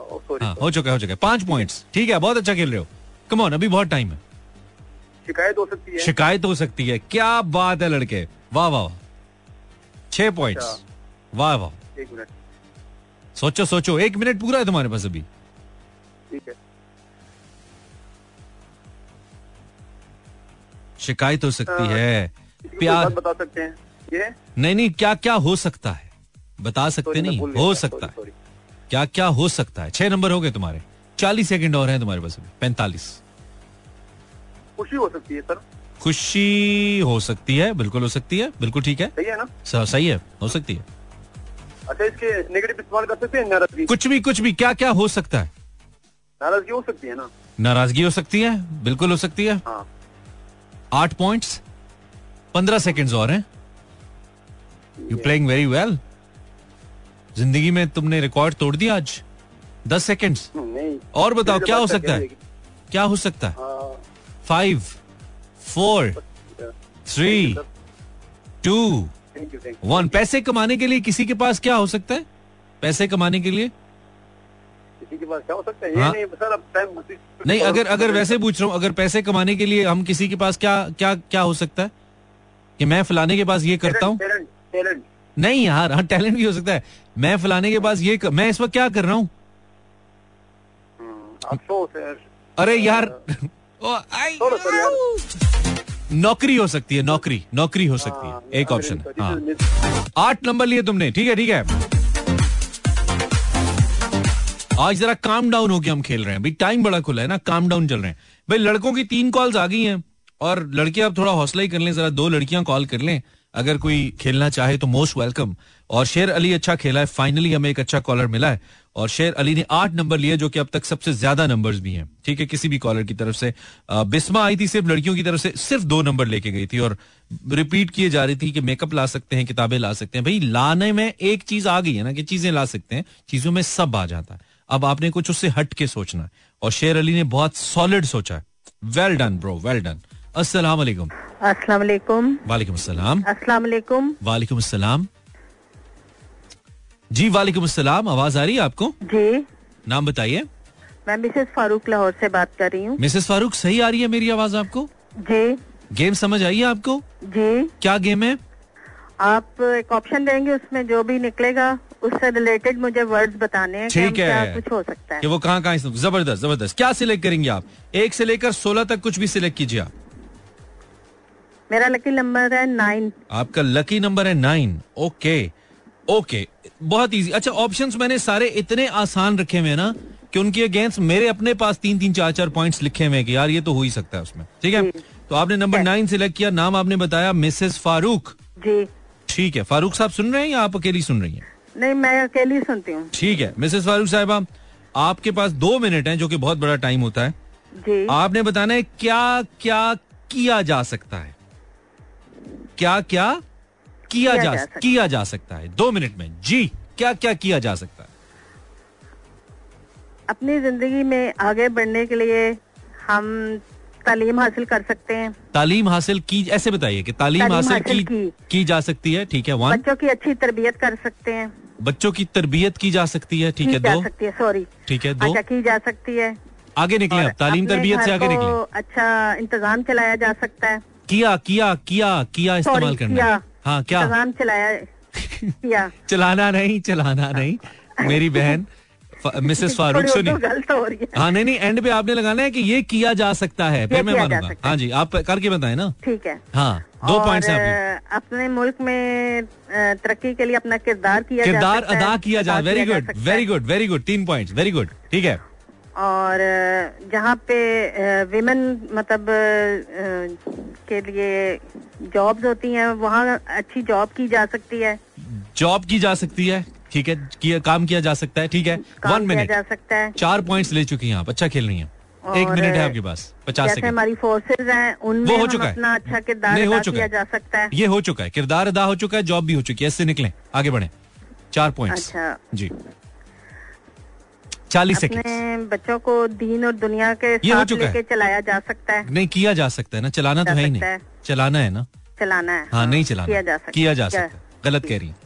हाँ हो चुका है हो चुका है। पाँच पॉइंट्स ठीक है बहुत अच्छा खेल रहे हो। कम ऑन अभी बहुत टाइम है। शिकायत हो सकती है। शिकायत हो सकती है। क्या बात है लड़के। वाह वाह छह पॉइंट्स अच्छा। वाह वाह। एक मिनट सोचो सोचो। एक मिनट पूरा है तुम्हारे पास अभी। ठीक है। शिकायत हो सकती हाँ। प्यार बता सकते हैं? ये? नहीं नहीं क्या क्या हो सकता है? बता सकते नहीं हो सकता है। क्या क्या हो सकता है? छह नंबर हो गए तुम्हारे। चालीस सेकंड और हैं तुम्हारे पास अभी। पैंतालीस। खुशी हो सकती है सर। खुशी हो सकती है बिल्कुल हो सकती है। बिल्कुल ठीक है। सही है ना? सही है हो सकती है। अच्छा इसके नेगेटिव इस्तेमाल कर सकते हैं नाराज़गी? कुछ भी कुछ भी क्या क्या हो सकता है? नाराज़गी हो सकती है ना? नाराज़गी हो सकती है बिल्कुल हो सकती है। हाँ। आठ पॉइंट्स पंद्रह सेकेंड्स और हैं। यू प्लेइंग वेरी वेल ज़िंदगी में तुमने रिकॉर्ड तोड़ दिया आज। दस सेकेंड्स और बताओ क्या हो सकता है? क्या हो सकता है? Five four three two. One पैसे कमाने के लिए किसी के पास क्या हो सकता है? पैसे कमाने के लिए? किसी के पास क्या हो सकता है? ये हाँ। नहीं सर अब टाइम नहीं अगर अगर वैसे पूछ रहा हूँ अगर पैसे कमाने के लिए हम किसी के पास क्या क्या क्या हो सकता है? कि मैं फलाने के पास ये करता हूँ? नहीं यार हाँ टैलेंट भी हो सकता है। मैं फलाने के पास ये कर, मैं इस वक्त क्या कर रहा हूँ? अरे यार ओ, आई- नौकरी हो सकती है नौकरी नौकरी हो सकती हाँ, है एक ऑप्शन हाँ आठ नंबर लिए तुमने ठीक है ठीक है। आज जरा काम डाउन होके हम खेल रहे हैं। भाई टाइम बड़ा खुला है ना काम डाउन चल रहे हैं। भाई, लड़कों की तीन कॉल्स आ गई हैं, और लड़के अब थोड़ा हौसला ही कर लें, जरा दो लड़कियाँ कॉल कर लें। अगर कोई खेलना चाहे तो मोस्ट वेलकम और शेर अली अच्छा खेला है फाइनली हमें एक अच्छा कॉलर मिला है। और शेर अली ने आठ नंबर लिए, जो कि अब तक सबसे ज़्यादा नंबर्स भी हैं। ठीक है, किसी भी कॉलर की तरफ़ से। बिस्मा आई थी सिर्फ़ लड़कियों की तरफ़ से, सिर्फ़ दो नंबर लेके गई थी। और रिपीट किए जा रही थी कि मेकअप ला सकते हैं, किताबें ला सकते हैं। भाई, लाने में एक चीज़ आ गई है ना, कि चीज़ें ला सकते हैं, चीज़ों में सब आ जाता है। अब आपने कुछ उससे हट के सोचना है। और शेर अली ने बहुत सॉलिड सोचा है। Well done bro well done अस्सलाम वालेकुम। अस्सलाम वालेकुम। वालेकुम अस्सलाम। अस्सलाम वालेकुम। वालेकुम अस्सलाम। जी वालेकुम अस्सलाम आवाज़ आ रही है आपको? जी। नाम बताइए। मैं मिसेस फारूक लाहौर से बात कर रही हूँ। मिसेस फारूक सही आ रही है मेरी आवाज़ आपको? जी। गेम समझ आई है आपको? जी। क्या गेम है? आप एक ऑप्शन देंगे उसमें जो भी निकलेगा। उससे रिलेटेड मुझे वर्ड्स बताने हैं ठीक है। कुछ हो सकता है। कि वो कहाँ कहाँ ज़बरदस्त ज़बरदस्त। क्या सिलेक्ट करेंगे आप? एक से लेकर सोलह तक कुछ भी सिलेक्ट कीजिए आप। मेरा लकी नंबर है नाइन आपका लकी नंबर है नाइन ओके ओके बहुत इजी अच्छा ऑप्शंस मैंने सारे इतने आसान रखे हुए हैं ना कि उनके अगेंस्ट मेरे अपने पास तीन तीन चार चार पॉइंट्स लिखे हुए हैं कि यार ये तो हो ही सकता है उसमें। ठीक है? तो आपने नंबर नाइन सिलेक्ट किया नाम आपने बताया मिसेस फारूक जी। ठीक है। फारूक साहब सुन रहे हैं या आप अकेली सुन रही हैं? नहीं मैं अकेली सुनती हूँ। ठीक है मिसेस फारूक साहिबा आपके पास दो मिनट हैं जो कि बहुत बड़ा टाइम होता है। जी। आपने बताना है क्या क्या किया जा सकता है? क्या क्या किया किया जा, जा सकता किया जा सकता है? दो मिनट में। जी क्या क्या किया जा सकता है? अपनी ज़िंदगी में आगे बढ़ने के लिए हम तालीम हासिल कर सकते हैं। तालीम हासिल की ऐसे बताइए कि तालीम, तालीम हासिल, हासिल की, की। की जा सकती है। ठीक है वन बच्चों की अच्छी तरबियत कर सकते हैं। बच्चों की तरबियत की जा सकती है ठीक है दो। सकती है सॉरी ठीक है दो। अच्छा की जा सकती है। आगे निकले आप अब तालीम तरबियत से आगे निकले। अच्छा इंतज़ाम चलाया जा सकता है। किया किया किया किया इस्तेमाल करना। किया। हाँ क्या? इंतज़ाम चलाया किया। चलाना नहीं चलाना नहीं। मेरी बहन मिसेस फारूक गलत हो रही नहीं नहीं एंड पे आपने लगाना है कि ये किया जा सकता है। फिर मैं मानूँगा। हाँ। जी आप करके बताएँ ना। ठीक है। हाँ दो पॉइंट्स हैं अपने मुल्क में तरक्की के लिए अपना किरदार किया किरदार अदा किया जा अदा very good very. Good very good तीन पॉइंट्स वेरी गुड ठीक है। और जहाँ पे विमेन मतलब के लिए जॉब्स होती हैं वहाँ अच्छी जॉब की जा सकती है। जॉब की जा सकती है ठीक है किया काम किया जा सकता है ठीक है? वन मिनट जा सकता है। चार पॉइंट्स ले चुकी हैं आप अच्छा खेल रही हैं। एक मिनट है आपके पास पचास जैसे सेकंड हमारी फोर्सेज हैं उनमें वो हो चुका है। अपना अच्छा किरदार हो चुका है। जा सकता है। ये हो चुका है किरदार अदा हो चुका है जॉब भी हो चुकी है इससे निकले आगे बढ़े। चार पॉइंट अच्छा। जी। चालीस सेकंड बच्चों को दीन और दुनिया के ये हो चुका है। चलाया जा सकता है। नहीं किया जा सकता है ना चलाना तो है ही नहीं। चलाना है ना? चलाना है हाँ नहीं चलाना। किया जा सकता किया जा सकता है। गलत कह रही हैं।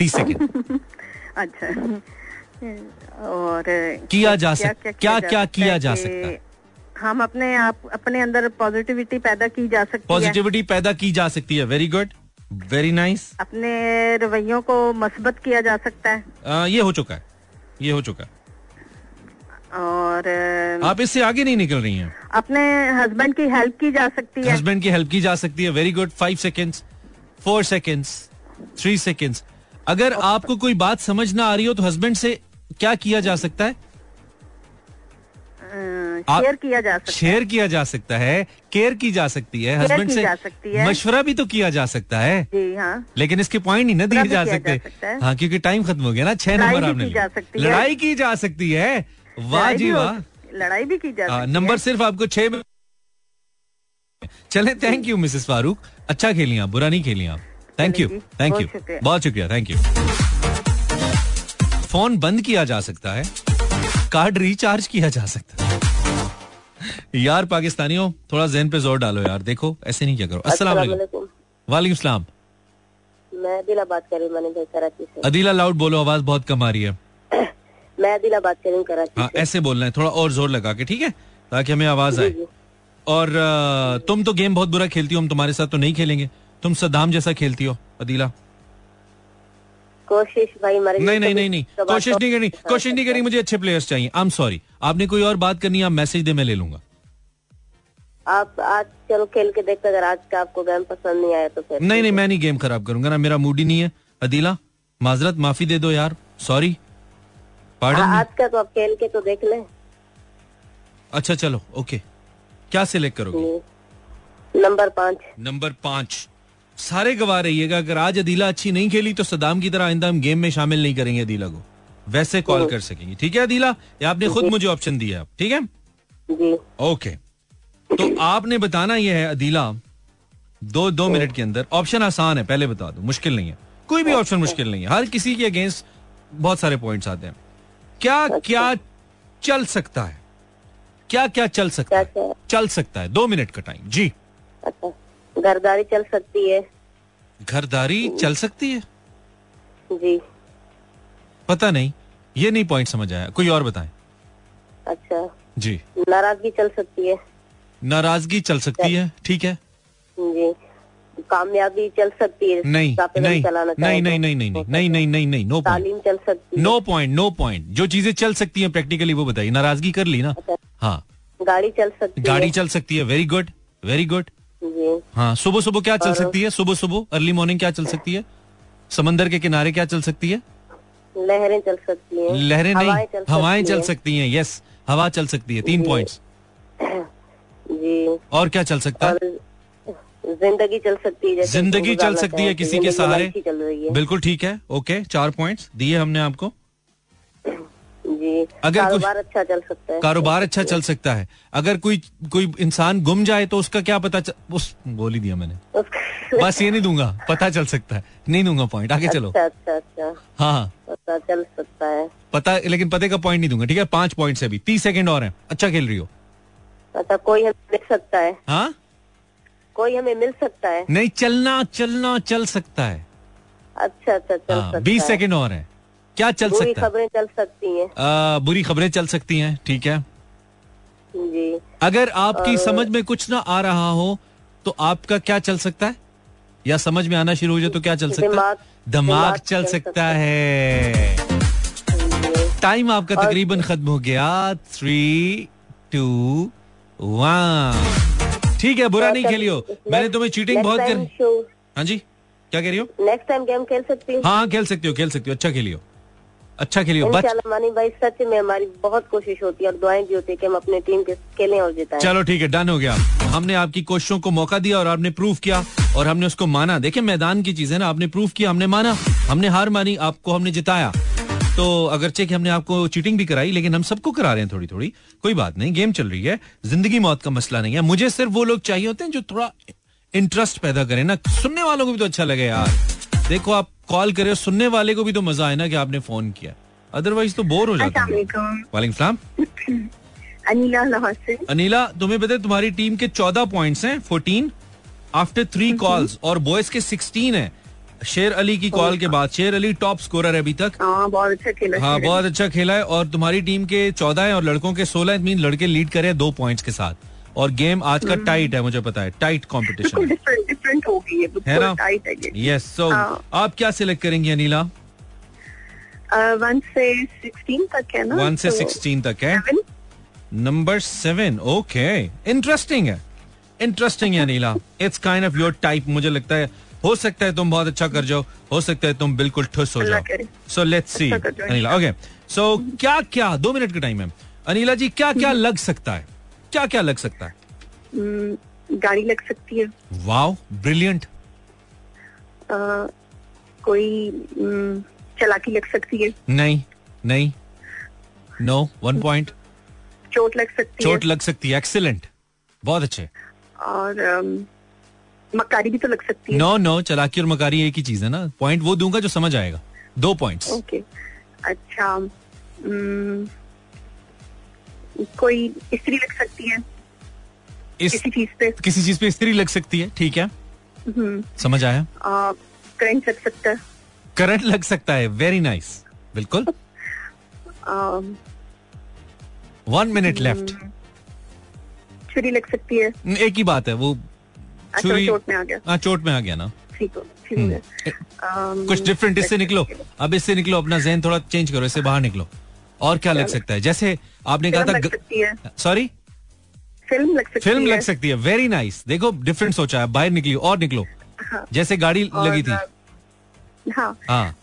तीस सेकंड। अच्छा। और किया जा सक- क्या- क्या सकता किया जा सकता है? हम अपने आप अपने अंदर पॉजिटिविटी पैदा की जा सकती है? पॉजिटिविटी पैदा की जा सकती है। वेरी गुड वेरी नाइस अपने रवैयों को मस्बत किया जा सकता है? आ, ये हो चुका है। ये हो चुका है। और आप इससे आगे नहीं निकल रही हैं। अपने हस्बैंड की हेल्प की जा सकती है? हस्बैंड की हेल्प की जा सकती है। Very good five seconds four seconds three seconds अगर आपको कोई बात समझ ना आ रही हो तो हस्बैंड से क्या किया जा सकता है? शेयर किया जा सकता है। शेयर किया जा सकता है केयर की जा सकती है हस्बैंड से। मशवरा भी तो किया जा सकता है। जी हाँ। लेकिन इसके पॉइंट ही ना दिए जा सकते। है। क्योंकि टाइम खत्म हो गया ना छह नंबर आपने। लड़ाई की जा सकती है। वाह जी वाह। लड़ाई भी की जा हाँ, सकती नंबर सिर्फ़ आपको छह में चले थैंक यू मिसेस फारूक अच्छा खेली आप बुरा नहीं खेली आप। थैंक यू थैंक यू बहुत शुक्रिया। थैंक यू फ़ोन बंद किया जा सकता है. कार्ड रिचार्ज किया जा सकता है. यार पाकिस्तानियों थोड़ा जहन पे ज़ोर डालो यार. देखो ऐसे नहीं क्या करो. अस्सलाम वालेकुम वालेकुम सलाम मैं दिला बात कर रही हूँ मैंने कराची से। अदीला लाउड बोलो आवाज़ बहुत कम आ रही है. मैं दिला बात कर रही हूँ कराची हाँ ऐसे बोलना है थोड़ा और ज़ोर लगा के ठीक है? ताकि हमें आवाज़ आए। और तुम तो गेम बहुत बुरा खेलती हो हम तुम्हारे साथ तो नहीं खेलेंगे। तुम सदाम जैसा खेलती हो अदीला। कोशिश भाई नहीं नहीं नहीं नहीं। कोशिश नहीं करनी कोशिश नहीं करनी मुझे अच्छे प्लेयर्स चाहिए। आई एम सॉरी आपने कोई और बात करनी आप मैसेज दे मैं ले लूँगा। आप आज चलो खेल के देखते अगर आज का आपको गेम पसंद नहीं आया तो फिर नहीं नहीं मैं नहीं गेम खराब करूँगा ना मेरा मूड ही नहीं है। अदीला माजरत माफ़ी दे दो यार। सॉरी पार्डन आज का तो आप खेल के तो देख लें। अच्छा चलो ओके क्या सिलेक्ट करोगे? नंबर पाँच। नंबर पाँच। सारे गवा रहिएगा। अगर आज अदीला अच्छी नहीं खेली तो सदाम की तरह आइंदा हम गेम में शामिल नहीं करेंगे अदीला को। वैसे कॉल कर सकेंगे। ठीक है अदीला? ये आपने खुद मुझे ऑप्शन दिया है? ठीक है? ओके तो आपने बताना यह है अदीला दो दो मिनट के अंदर। ऑप्शन आसान है पहले बता दो। मुश्किल नहीं है। कोई भी ऑप्शन मुश्किल नहीं है। हर किसी के अगेंस्ट बहुत सारे पॉइंट्स आते हैं। क्या क्या चल सकता है? क्या क्या चल सकता है? चल सकता है। दो मिनट का टाइम जी। अच्छा। घरदारी चल सकती है। घरदारी चल सकती है? जी। पता नहीं ये नहीं पॉइंट समझ आया। कोई और बताएँ। अच्छा। जी। नाराज़गी चल सकती है। नाराज़गी चल सकती है ठीक है? जी। कामयाबी चल सकती है। नहीं नहीं। चलाना नहीं नहीं। नहीं नहीं नहीं नहीं नहीं नहीं नहीं नो तालीम चल सकती नो पॉइंट नो पॉइंट जो चीज़ें चल सकती हैं प्रैक्टिकली वो बताइए। नाराज़गी कर ली ना? अच्छा, हाँ। गाड़ी चल सकती गाड़ी चल सकती है। वेरी गुड वेरी गुड जी हाँ सुबह सुबह क्या चल सकती है? सुबह सुबह अर्ली मॉर्निंग क्या चल सकती है? समंदर के किनारे क्या चल सकती है? लहरें चल सकती हैं। लहरें हवाएँ नहीं चल हवाएँ चल सकती हैं यस हवा चल सकती है तीन। पॉइंट्स जी। और क्या चल सकता? है ज़िंदगी चल सकती है ज़िंदगी चल सकती है किसी के सहारे। बिल्कुल ठीक है ओके चार पॉइंट्स दिए हमने आपको। जी। अगर कुछ- कारोबार अच्छा चल सकता है। कारोबार अच्छा चल सकता है। अगर कोई कोई इंसान गुम जाए तो उसका क्या पता चल, उस बोल ही दिया मैंने। बस ये नहीं दूँगा पता चल सकता है। नहीं दूँगा पॉइंट आगे चलो। अच्छा अच्छा अच्छा। हाँ हाँ। पता चल सकता है। पता लेकिन पते का पॉइंट नहीं दूँगा ठीक है? पाँच पॉइंट से अभी। तीस सेकंड और है। अच्छा खेल रही हो। अच्छा कोई हमें मिल सकता है। हाँ? कोई हमें मिल सकता है। नहीं चलना चलना चल सकता है। अच्छा अच्छा चल सकता हाँ। बीस सेकंड और है। क्या चल बुरी सकता है? खबरें चल सकती हैं। आ, बुरी खबरें चल सकती हैं ठीक है? जी। अगर आपकी समझ में कुछ ना आ रहा हो तो आपका क्या चल सकता है? या समझ में आना शुरू हो जाए तो क्या चल सकता है? दिमाग- चल चल सकता है। टाइम आपका तकरीबन खत्म हो गया। थ्री टू वन ठीक है बुरा नहीं खेलियो। मैंने तुम्हें चीटिंग बहुत कर हाँ जी क्या कह रही हो? नेक्स्ट टाइम गेम खेल सकती हाँ। हाँ खेल सकती हो खेल सकती हो अच्छा खेलियो। अच्छा खेलियो बच मानी भाई सच में हमारी बहुत कोशिश होती है और दुआएँ भी होती है कि हम अपने टीम के खेलें और जिताएँ। चलो ठीक है डन हो गया। हमने आपकी कोशिशों को मौका दिया और आपने प्रूव किया और हमने उसको माना। देखिए मैदान की चीज़ है ना आपने प्रूव किया हमने माना। हमने हार मानी आपको हमने जिताया। तो अगरचे कि हमने आपको चीटिंग भी कराई लेकिन हम सबको करा रहे हैं थोड़ी थोड़ी कोई बात नहीं गेम चल रही है ज़िंदगी मौत का मसला नहीं है। मुझे सिर्फ़ वो लोग चाहिए होते हैं जो थोड़ा इंटरेस्ट पैदा करें। ना सुनने वालों को भी तो अच्छा लगे यार। देखो आप कॉल करे सुनने वाले को भी तो मज़ा आए ना कि आपने फ़ोन किया। अदरवाइज़ तो बोर हो जाता है। वालेकुम सलाम। अनिला लाहौर से। अनिला तुम्हें पता है तुम्हारी टीम के चौदह पॉइंट्स हैं फोर्टीन आफ्टर थ्री कॉल्स और बॉयज़ के सिक्सटीन है। शेर अली की कॉल के बाद। शेर अली टॉप स्कोरर है अभी तक। हाँ बहुत अच्छा खेला हाँ बहुत अच्छा खेला है और तुम्हारी टीम के चौदह है और लड़कों के सोलह मीन लड़के लीड करे दो पॉइंट्स के साथ। और गेम आज का टाइट है मुझे पता है। टाइट कॉम्पिटिशन डिफरेंट डिफरेंट हो गई है ना? है यस सो हाँ। आप क्या सिलेक्ट करेंगी अनिला? वन से सिक्सटीन तक है ना वन से तो सिक्सटीन तक है। नंबर सेवन ओके इंटरेस्टिंग है। इंटरेस्टिंग है Anila. It's kind of your type मुझे लगता है। हो सकता है तुम बहुत अच्छा कर जाओ हो सकता है तुम बिल्कुल ठुस हो जाओ। So let's see Anila okay so क्या क्या दो मिनट का टाइम है। अनिला जी क्या क्या लग सकता है? क्या क्या लग सकता है? हम्म, गाड़ी लग सकती है। Wow brilliant. अ, कोई हम्म, चलाकी लग सकती है। नहीं नहीं। नो वन पॉइंट चोट लग सकती चोट है। लग सकती है एक्सीलेंट बहुत अच्छे। और अम, मकारी भी तो लग सकती है। नो नो चलाकी और मकारी एक ही चीज़ है ना। पॉइंट वो दूँगा जो समझ आएगा। दो पॉइंट्स ओके अच्छा हम्म, कोई स्त्री लग सकती है। इस किसी चीज़ पे। किसी चीज़ पे स्त्री लग सकती है ठीक है? हम्म, समझ आया? करंट लग सकता है। करंट लग सकता है वेरी नाइस बिल्कुल। वन मिनट लेफ़्ट छुरी लग सकती है। एक ही बात है वो अच्छा छुरी चोट में आ गया। हाँ चोट में आ गया ना। ठीक हम्म। कुछ डिफरेंट इससे निकलो। अब इससे निकलो अपना जहन थोड़ा चेंज करो इससे बाहर निकलो। और क्या लग सकता है? जैसे आपने कहा था सॉरी फ़िल्म लग सकती फ़िल्म है। लग सकती है। वेरी नाइस देखो डिफरेंट सोचा है। बाहर निकली और निकलो। हाँ। जैसे गाड़ी लगी थी। हाँ। हाँ।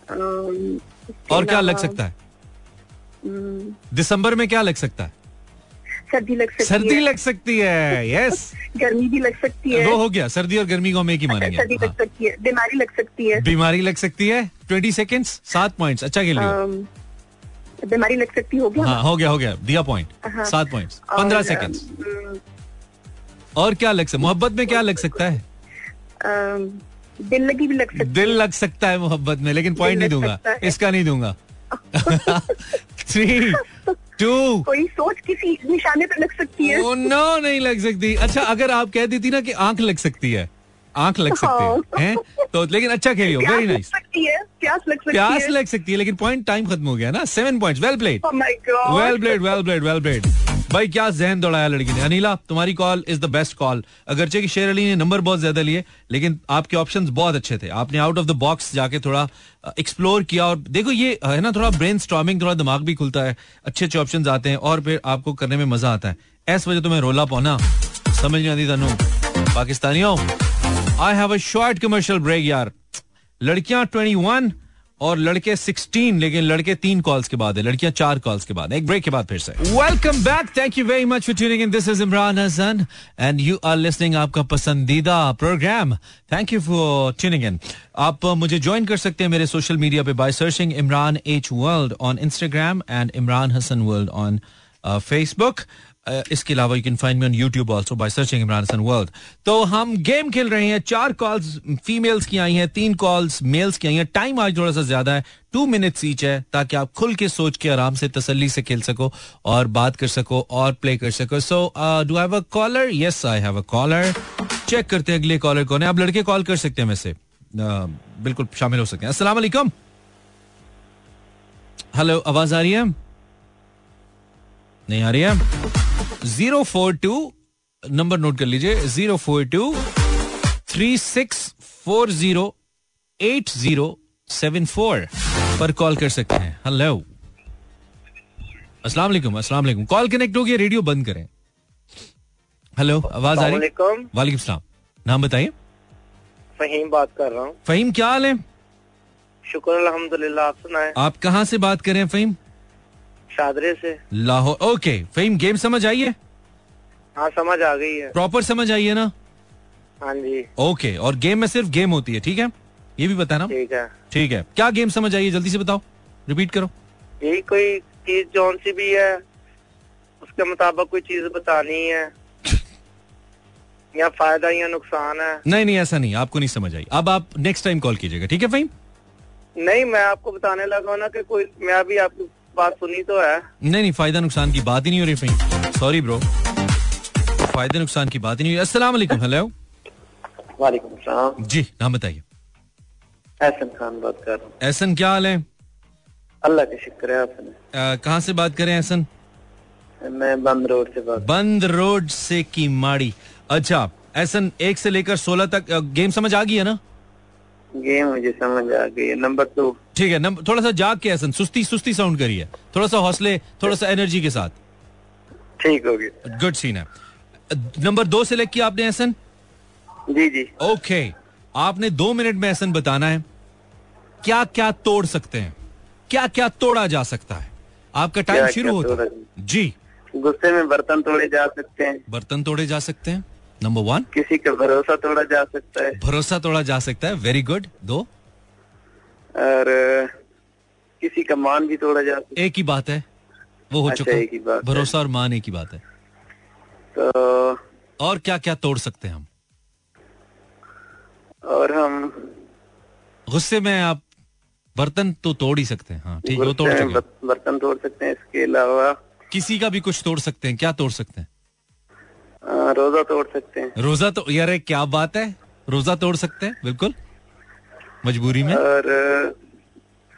और क्या लग सकता है? दिसंबर में क्या लग सकता है? सर्दी लग सकती सर्दी है। लग सकती है। यस गर्मी भी लग सकती है। वो हो गया। सर्दी और गर्मी को हम एक ही अच्छा, मानेंगे। सर्दी लग हाँ। सकती है। बीमारी लग सकती है। बीमारी लग सकती है। ट्वेंटी सेकेंड सात पॉइंट अच्छा खेल बीमारी लग सकती हो गया हाँ हो गया हो गया। दिया पॉइंट हाँ। सात पॉइंट्स और, पंद्रह सेकेंड्स अम, और क्या लग सकता मोहब्बत में क्या लग सकता है? दिल लगी भी लग सकती दिल लग सकता है मोहब्बत में लेकिन पॉइंट नहीं दूँगा। इसका नहीं दूँगा। थ्री टू कोई सोच किसी निशाने पे लग सकती है। नो नहीं लग सकती। अच्छा अगर आप कह देती ना कि आँख लग सकती है आँख लग सकती है हैं? तो लेकिन अच्छा खेलियो वेरी नाइस प्यास लग सकती प्यास है। लग सकती है लेकिन पॉइंट टाइम खत्म हो गया ना seven point well played. Well played well played well played भाई क्या जहन दौड़ाया लड़की ने। अनिला तुम्हारी call is the best call अगरचे कि शेर अली ने नंबर बहुत ज़्यादा लिए लेकिन आपके ऑप्शंस बहुत अच्छे थे। आपने आउट ऑफ़ द बॉक्स जाके थोड़ा एक्सप्लोर किया और देखो ये है ना थोड़ा ब्रेन स्टॉमिंग थोड़ा दिमाग भी खुलता है। अच्छे अच्छे ऑप्शन आते हैं और फिर आपको करने में मज़ा आता है। इस वजह तुम्हें रोला पाना समझ नहीं आती तनु। पाकिस्तानियों। I have a short commercial break यार लड़कियाँ 21 और लड़के 16 लेकिन लड़के तीन कॉल्स के बाद है लड़कियाँ चार कॉल्स के बाद एक ब्रेक के बाद फिर से। Welcome back thank you very much for tuning in this is Imran Hasan and you are listening आपका पसंदीदा programme thank you for tuning in आप uh, मुझे ज्वाइन कर सकते हैं मेरे सोशल मीडिया पे by searching Imran H world on Instagram and Imran Hasan world on Facebook Uh, इसके अलावा you can find me on YouTube also by searching Imran Hasan world तो हम गेम खेल रहे हैं चार कॉल्स फीमेल्स की आई हैं तीन कॉल्स मेल्स की आई हैं। टाइम आज थोड़ा सा ज़्यादा है टू मिनट्स ईच है ताकि आप खुल के सोच के आराम से तसल्ली से खेल सको और बात कर सको और प्ले कर सको। So do have a caller yes I have a caller check करते हैं अगले कॉलर कौन है। आप लड़के कॉल कर सकते हैं वैसे। Uh, बिल्कुल शामिल हो सकते हैं। वालेकुम। हेलो आवाज़ आ रही है? नहीं आ रही है? Zero four two number note कर लीजिए zero four two three six four zero eight zero seven four पर कॉल कर सकते हैं। हेलो अस्सलाम वालेकुम अस्सलाम वालेकुम। कॉल कनेक्ट हो गया रेडियो बंद करें। हेलो आवाज़ आ रही? वालेकुम वालेकुम सलाम। नाम बताइए। फहीम बात कर रहा हूँ। फहीम क्या हाल है? शुक्र अल्हम्दुलिल्लाह आप सुनाए। आप कहाँ से बात कर रहे हैं फहीम? शादरे से। लाहौर ओके फेम गेम समझ आई है? हाँ समझ आ गई है। प्रॉपर समझ आई है ना? हाँ जी। ओके और गेम में सिर्फ़ गेम होती है ठीक है? ये भी बताना। ठीक है। ठीक है। क्या गेम समझ आई है? जल्दी से बताओ। रिपीट करो। यही कोई चीज़ जौन सी भी है उसके मुताबिक कोई चीज़ बतानी है या फ़ायदा या नुकसान है। नहीं नहीं ऐसा नहीं आपको नहीं समझ आई। अब आप नेक्स्ट टाइम कॉल कीजिएगा ठीक है फहीम नहीं मैं आपको बताने लगा हूँ ना कि कोई मैं अभी आपकी बात सुनी तो है। नहीं नहीं फ़ायदा नुकसान की बात ही नहीं हो रही फहीम सॉरी ब्रो फ़ायदे नुकसान की बात ही नहीं हुई। अस्सलाम वालेकुम हेलो वालेकुम जी नाम बताइए। एहसन खान बात कर रहा हूँ। एहसन क्या हाल है? अल्लाह का शुक्र है आपने कहाँ से बात करें एहसन? मैं बंद रोड से बात बंद रोड से की माड़ी। अच्छा एहसन एक से लेकर सोलह तक गेम समझ आ गई है ना? गेम मुझे समझ आ गई है। नंबर टू ठीक है नंबर थोड़ा सा जाग के एहसन सुस्ती सुस्ती साउंड करिए। थोड़ा सा हौसले थोड़ा सा एनर्जी के साथ। ठीक हो गया। गुड सीन है। नंबर दो सेलेक्ट किया आपने एहसन जी जी। Okay okay. आपने दो मिनट में एहसन बताना है। क्या क्या तोड़ सकते हैं? क्या क्या तोड़ा जा सकता है? आपका टाइम शुरू होता है। जी। गुस्से में बर्तन तोड़े जा सकते हैं। बर्तन तोड़े जा सकते हैं। नंबर वन किसी का भरोसा तोड़ा जा सकता है। भरोसा तोड़ा जा सकता है। वेरी गुड दो? और किसी का मान भी तोड़ा जा सकता है। एक ही बात है। वो हो अच्छा, चुका। भरोसा और मान एक ही बात है। तो और क्या क्या तोड़ सकते हैं हम? और हम गुस्से में आप बर्तन तो तोड़ ही सकते हैं। हाँ ठीक है वो तोड़ हैं। बर्तन तोड़ सकते हैं। इसके अलावा किसी का भी कुछ तोड़ सकते हैं। क्या तोड़ सकते हैं? अ, रोजा तोड़ सकते हैं। रोजा तो यार क्या बात है? रोजा तोड़ सकते हैं? बिल्कुल। मजबूरी में? और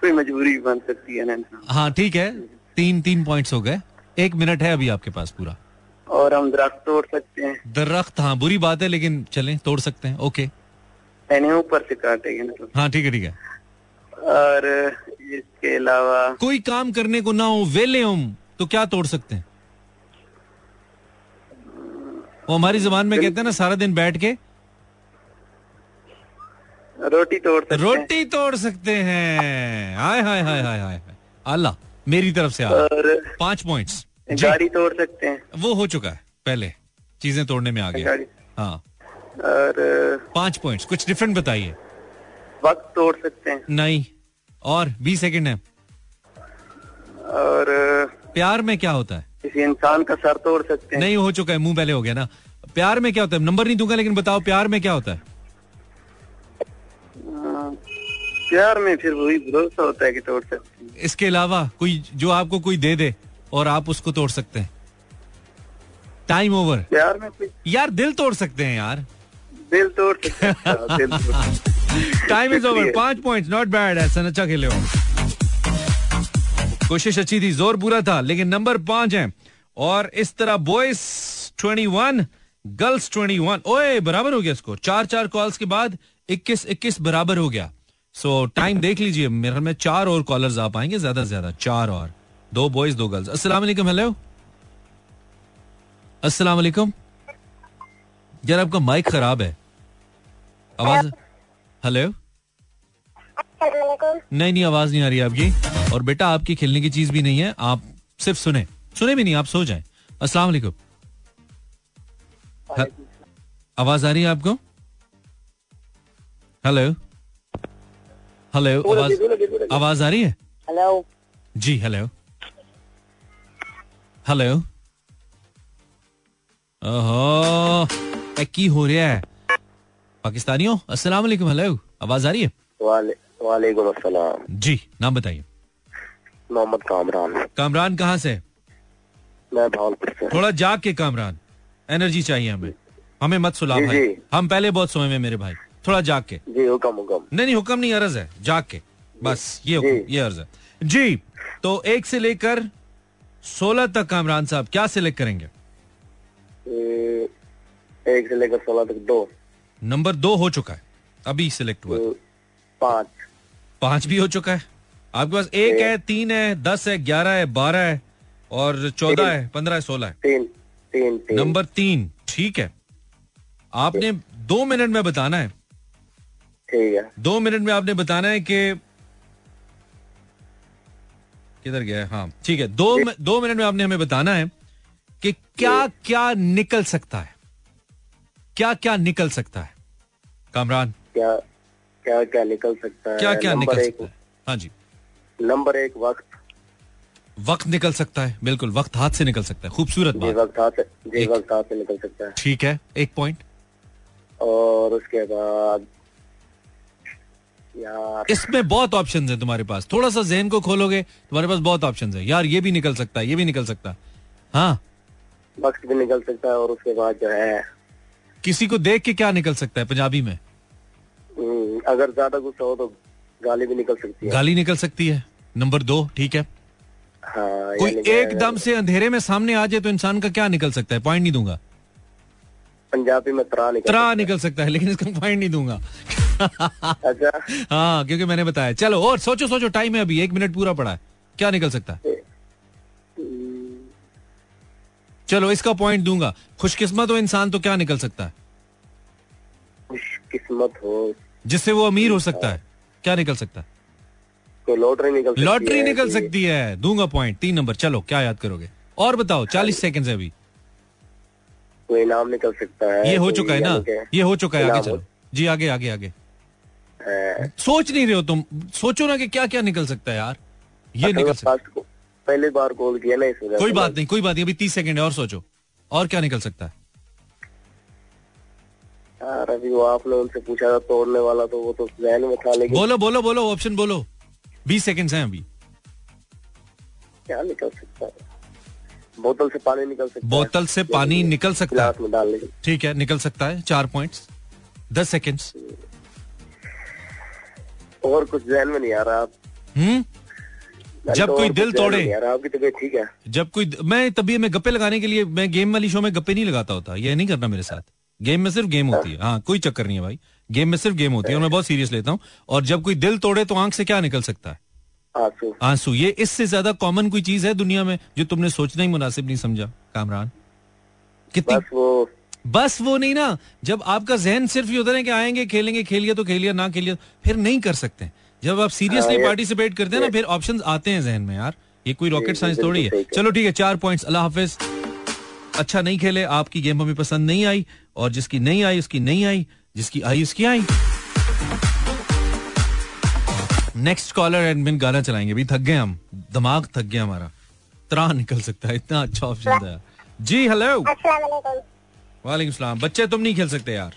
कोई मजबूरी बन सकती है ना हाँ ठीक है। तीन तीन पॉइंट्स हो गए। एक मिनट है अभी आपके पास पूरा। और हम दरख्त तोड़ सकते हैं। दरख्त हाँ बुरी बात है लेकिन चलें तोड़ सकते हैं। ओके। ऊपर से काटेंगे ना तो। हाँ ठीक है ठीक है। और इसके अलावा कोई काम करने को ना हो वेले हम तो क्या तोड़ सकते हैं? वो हमारी जबान में कहते हैं ना सारा दिन बैठ के। रोटी तोड़ सकते रोटी तोड़ सकते हैं। हाय हाय हाय हाय हाय अल्लाह मेरी तरफ़ से पाँच पॉइंट्स गाड़ी तोड़ सकते हैं। वो हो चुका है पहले। चीज़ें तोड़ने में आ गया। हाँ। और पाँच पॉइंट्स कुछ डिफरेंट बताइए। वक्त तोड़ सकते हैं। नहीं। और बीस सेकंड है। और प्यार में क्या होता है? किसी इंसान का सर तोड़ सकते हैं। नहीं हो चुका है मुँह पहले हो गया ना। प्यार में क्या होता है? नंबर नहीं दूँगा लेकिन बताओ प्यार में क्या होता है? प्यार में फिर वही भरोसा होता है कि तोड़ सकते हैं। इसके अलावा कोई जो आपको कोई दे दे और आप उसको तोड़ सकते हैं। टाइम ओवर प्यार में यार दिल तोड़ सकते हैं यार। दिल तोड़ सकता हूँ, दिल तोड़ टाइम इज़ ओवर पाँच पॉइंट नॉट बैड ऐसा अच्छा खेले हो। कोशिश अच्छी थी ज़ोर पूरा था लेकिन नंबर पाँच है। और इस तरह बॉयज़ 21 गर्ल्स 21 ओए बराबर हो गया इसको। चार चार कॉल्स के बाद 21 21 बराबर हो गया। सो so, टाइम देख लीजिए मेरे में चार और कॉलर्स आ पाएँगे ज़्यादा से ज़्यादा चार और। दो बॉयज़ दो गर्ल्स अस्सलाम वालेकुम हेलो अस्सलाम वालेकुम। यार आपका माइक खराब है। आवाज़ हेलो नहीं नहीं आवाज़ नहीं आ रही आपकी। और बेटा आपकी खेलने की चीज़ भी नहीं है आप सिर्फ़ सुने। सुने भी नहीं आप सो जाए। अस्सलाम वालेकुम। आवाज़ आ रही है आपको? हेलो। हेलो आवाज़ आवाज़ आ रही है? हेलो। जी हेलो। हेलो। ओहो की हो रहा है। पाकिस्तानियों अस्सलाम वालेकुम हेलो। आवाज़ आ रही है? वाले वालेकुम अस्सलाम। जी नाम बताइए। मोहम्मद कामरान। कामरान कहाँ से? मैं भावलपुर से। थोड़ा जाग के कामरान। एनर्जी चाहिए हमें। हमें मत सुला जी, भाई। जी। हम पहले बहुत सोए हुए मेरे भाई। थोड़ा जाग के। जी हुक्म हुक्म। नहीं नहीं हुक्म नहीं अर्ज़ है। जाग के। बस ये हुक्म, ये अर्ज़ है। जी तो एक से लेकर सोलह तक कामरान साहब क्या सिलेक्ट करेंगे? एक से लेकर सोलह तक दो। नंबर दो हो चुका है। अभी सिलेक्ट हुआ। ए, पाँच। पाँच भी हो चुका है। आपके पास एक है तीन है दस है ग्यारह है बारह है और चौदह है पंद्रह है सोलह है। तीन तीन तीन। नंबर तीन ठीक है। आपने दो मिनट में बताना है। ठीक है। दो मिनट में आपने बताना है कि किधर गया है? हाँ ठीक है। दो मि- दो मिनट में आपने हमें बताना है कि क्या क्या निकल सकता है? क्या क्या निकल सकता है? कामरान। क्या क्या क्या निकल सकता है? क्या क्या निकल सकता है? हाँ जी। नंबर एक वक्त। वक्त निकल सकता है बिल्कुल वक्त हाथ से निकल सकता है खूबसूरत बात। वक्त हाथ से वक्त हाथ से निकल सकता है। ठीक है एक पॉइंट और उसके बाद यार। इसमें बहुत ऑप्शन है तुम्हारे पास। थोड़ा सा जहन को खोलोगे तुम्हारे पास बहुत ऑप्शन है। यार ये भी निकल सकता है ये भी निकल सकता है। हाँ। वक्त भी निकल सकता है और उसके बाद जो है किसी को देख के क्या निकल सकता है पंजाबी में? हम्म, अगर ज़्यादा गुस्सा हो तो गाली भी निकल सकती है। गाली निकल सकती है। नंबर दो ठीक है? हाँ कोई एकदम से अंधेरे में सामने आ जाए तो इंसान का क्या निकल सकता है? पॉइंट नहीं दूँगा। पंजाबी में त्रा निकल त्रा निकल सकता है लेकिन इसका पॉइंट नहीं दूँगा। अच्छा। हाँ क्योंकि मैंने बताया। चलो और सोचो सोचो टाइम है अभी एक मिनट पूरा पड़ा है। क्या निकल सकता है? चलो इसका पॉइंट दूँगा। खुशकिस्मत हो इंसान तो क्या निकल सकता है? खुशकिस्मत हो। जिससे वो अमीर हो सकता है क्या निकल सकता है? कोई लॉटरी निकल सकती लॉटरी है निकल सकती है। दूँगा पॉइंट तीन नंबर। चलो क्या याद करोगे? और बताओ चालीस सेकंड है अभी। कोई नाम निकल सकता है ये हो चुका है ना? ये हो चुका है आगे चलो। जी आगे आगे आगे। सोच नहीं रहे हो तुम। सोचो ना कि क्या क्या निकल सकता है यार। ये निकल सकता पहली बार कॉल किया ना इस कोई बात नहीं कोई बात नहीं। अभी तीस सेकंड है और सोचो। और क्या निकल सकता है? यार अभी वो आपने उनसे पूछा था तोड़ने वाला तो वो तो जहन में था लेकिन बोलो बोलो बोलो ऑप्शन बोलो। बीस सेकेंड हैं अभी। क्या निकल सकता है? बोतल से पानी निकल सकता है। बोतल से पानी निकल सकता है। ठीक है निकल सकता है। चार पॉइंट्स दस सेकंड्स और कुछ जहन में नहीं आ रहा। आप हम्म जब तो कोई दिल तोड़े। आपकी तबीयत ठीक है? जब कोई मैं तभी मैं गप्पे लगाने के लिए मैं गेम वाली शो में गप्पे नहीं लगाता होता। ये नहीं करना मेरे साथ। गेम में सिर्फ़ गेम होती है। हाँ कोई चक्कर नहीं है भाई। गेम में सिर्फ़ गेम होती है और मैं बहुत सीरियस लेता हूँ। और जब कोई दिल तोड़े तो आँख से क्या निकल सकता है? आँसू। आँसू। ये इससे ज़्यादा कॉमन कोई चीज़ है दुनिया में जो तुमने सोचना ही मुनासिब नहीं समझा कामरान? कितनी बस वो। बस वो नहीं ना। जब आपका जहन सिर्फ़ ये होता है कि आएँगे खेलेंगे खेलिए तो खेलिए ना खेलिए फिर नहीं कर सकते। जब आप सीरियसली हाँ, पार्टिसिपेट करते हैं ना फिर ऑप्शन आते हैं जहन में यार। ये कोई रॉकेट साइंस थोड़ी है। चलो ठीक है चार पॉइंट्स अल्लाह हाफिज। अच्छा नहीं खेले आपकी गेम हमें पसंद नहीं आई और जिसकी नहीं आई उसकी नहीं आई। जिसकी आई उसकी आई। नेक्स्ट कॉलर एडमिन गाना चलाएँगे। अभी थक गए हम। दिमाग थक गया हमारा। त्राह निकल सकता है। इतना अच्छा ऑप्शन था। जी हेलो वालेकुम सलाम। बच्चे तुम नहीं खेल सकते यार।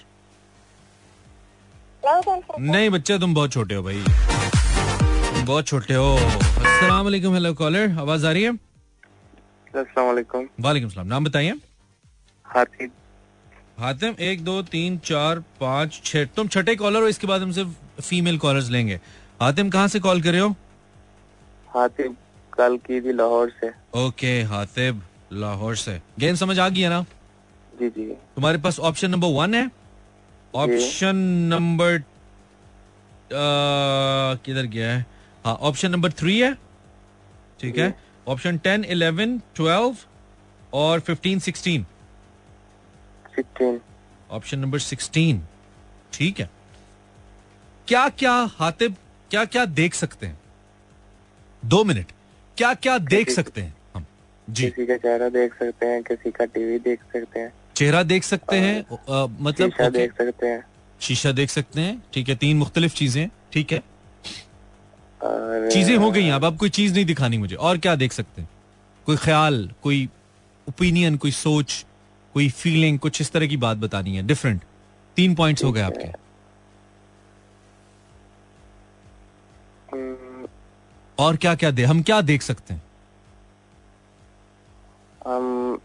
नहीं बच्चे तुम बहुत छोटे हो भाई। तुम बहुत छोटे हो। अस्सलाम वालेकुम हेलो कॉलर आवाज़ आ रही है? अस्सलाम वालेकुम वालेकुम सलाम। नाम बताइए। हाथी। हातिम एक दो तीन चार पाँच छह। तुम छठे कॉलर हो इसके बाद हम सिर्फ़ फीमेल कॉलर्स लेंगे। हातिम कहाँ से कॉल कर रहे हो? हाथी कल की थी लाहौर से। ओके हातिब लाहौर से। गेम समझ आ गई है ना? जी जी। तुम्हारे पास ऑप्शन नंबर वन है? ऑप्शन नंबर किधर गया है? हाँ ऑप्शन नंबर थ्री है। ठीक है? ऑप्शन टेन इलेवन ट्वेल्व और fifteen sixteen option number sixteen ठीक है. क्या क्या हातिब क्या क्या देख सकते हैं? दो मिनट. क्या क्या देख सकते हैं हम? जी. किसी का चेहरा देख सकते हैं किसी का टीवी देख सकते हैं। चेहरा देख सकते हैं मतलब शीशा देख सकते हैं। शीशा देख सकते हैं ठीक है तीन मुख्तलिफ़ चीज़ें ठीक है? चीज़ें हो गई अब आप कोई चीज़ नहीं दिखानी मुझे और क्या देख सकते हैं? कोई ख्याल कोई ओपिनियन कोई सोच कोई फीलिंग कुछ इस तरह की बात बतानी है डिफरेंट तीन पॉइंट्स हो गए आपके। हम्म, और क्या क्या दे हम क्या देख सकते हैं? हम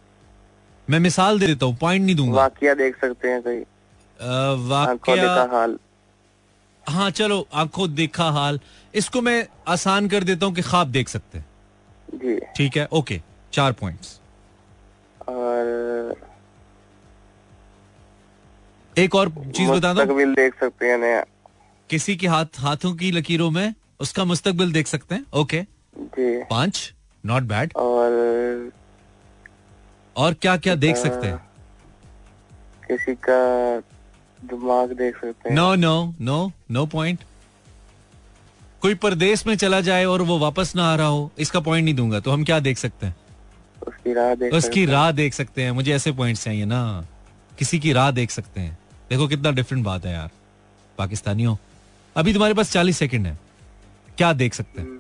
मैं मिसाल दे देता हूँ पॉइंट नहीं दूँगा। वाकिया देख सकते हैं कोई देखा वाकया हाल। हाँ चलो आँखों देखा हाल। इसको मैं आसान कर देता हूँ कि ख्वाब देख सकते हैं। जी। ठीक है? ओके चार पॉइंट्स और एक और चीज़ बता दो। देख सकते हैं नया। किसी के हाथ हाथों की लकीरों में उसका मुस्तकबिल देख सकते हैं? ओके जी। पाँच नॉट बैड और और क्या क्या देख सकते हैं? किसी का दिमाग देख सकते हैं। No no no no point कोई परदेश में चला जाए और वो वापस ना आ रहा हो इसका पॉइंट नहीं दूँगा तो हम क्या देख सकते हैं? उसकी राह देख उसकी। राह देख सकते हैं मुझे ऐसे पॉइंट्स चाहिए ना। किसी की राह देख सकते हैं। देखो कितना डिफरेंट बात है यार। पाकिस्तानियों अभी तुम्हारे पास चालीस सेकंड है। क्या देख सकते हैं?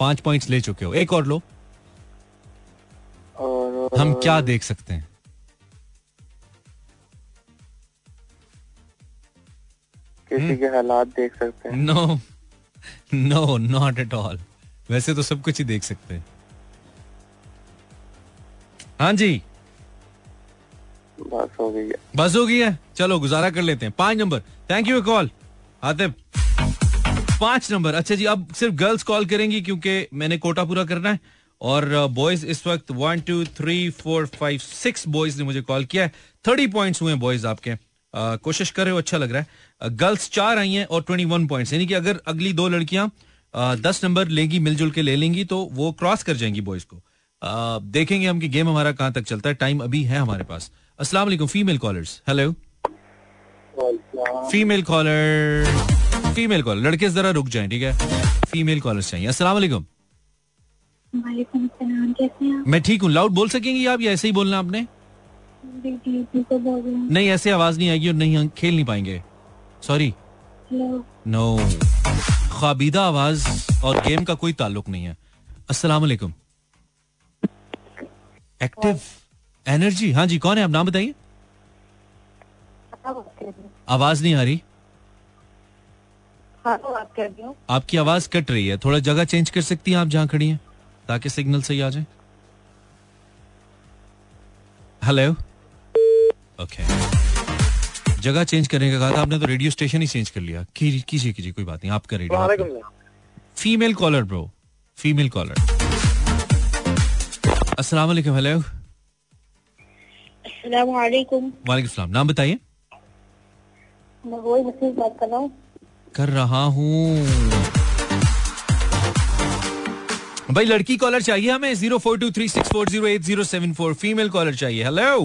पाँच पॉइंट्स ले चुके हो। एक और लो। और हम क्या देख सकते हैं? किसी के हालात देख सकते हैं। No no not at all वैसे तो सब कुछ ही देख सकते हैं। हाँ जी। बस हो गई है। चलो गुजारा कर लेते हैं। पाँच number. Thank you call Atif. पाँच नंबर। अच्छा जी अब सिर्फ़ गर्ल्स कॉल करेंगी क्योंकि मैंने कोटा पूरा करना है। और बॉयज़ इस वक्त one two three four five six boys ने मुझे कॉल किया है। थर्टी पॉइंट्स हुए बॉयज़ आपके। अ, कोशिश कर रहे हो अच्छा लग रहा है। गर्ल्स चार आई हैं और ट्वेंटी वन पॉइंट्स यानी कि अगर अगली दो लड़कियाँ दस नंबर लेंगी मिलजुल के ले लेंगी तो वो क्रॉस कर जाएँगी बॉयज़ को। देखेंगे हम कि गेम हमारा कहाँ तक चलता है। टाइम अभी है हमारे पास। अस्सलाम वालेकुम female callers hello female caller female caller लड़के जरा रुक जाएँ ठीक है फीमेल कॉलर्स चाहिए अस्सलाम वालेकुम वालेकुम सलाम कैसे हैं मैं ठीक हूँ लाउड बोल सकेंगी आप या ऐसे ही बोलना आपने नहीं ऐसे आवाज़ नहीं आएगी और नहीं हम खेल नहीं पाएँगे सॉरी नो ख्वाबीदा आवाज़ और गेम का कोई ताल्लुक नहीं है अस्सलाम वालेकुम एक्टिव एनर्जी हाँ जी कौन है? आप नाम बताइए। आवाज़ नहीं आ रही। हाँ तो बात कर रही हूँ। आपकी आवाज़ कट रही है। थोड़ा जगह चेंज कर सकती हैं आप जहाँ खड़ी हैं ताकि सिग्नल सही आ जाए। हेलो ओके जगह चेंज करने का कहा था आपने तो रेडियो स्टेशन ही चेंज कर लिया। कीजिए कीजिए कोई बात नहीं। आपका radio female caller bro female caller अस्सलाम वालेकुम हेलो वालेकुम नाम बताइए। मैं वही मुझसे बात कर रहा हूँ। कर रहा हूँ। भाई लड़की कॉलर चाहिए हमें। Zero four two three six four zero eight zero seven four female caller चाहिए। हेलो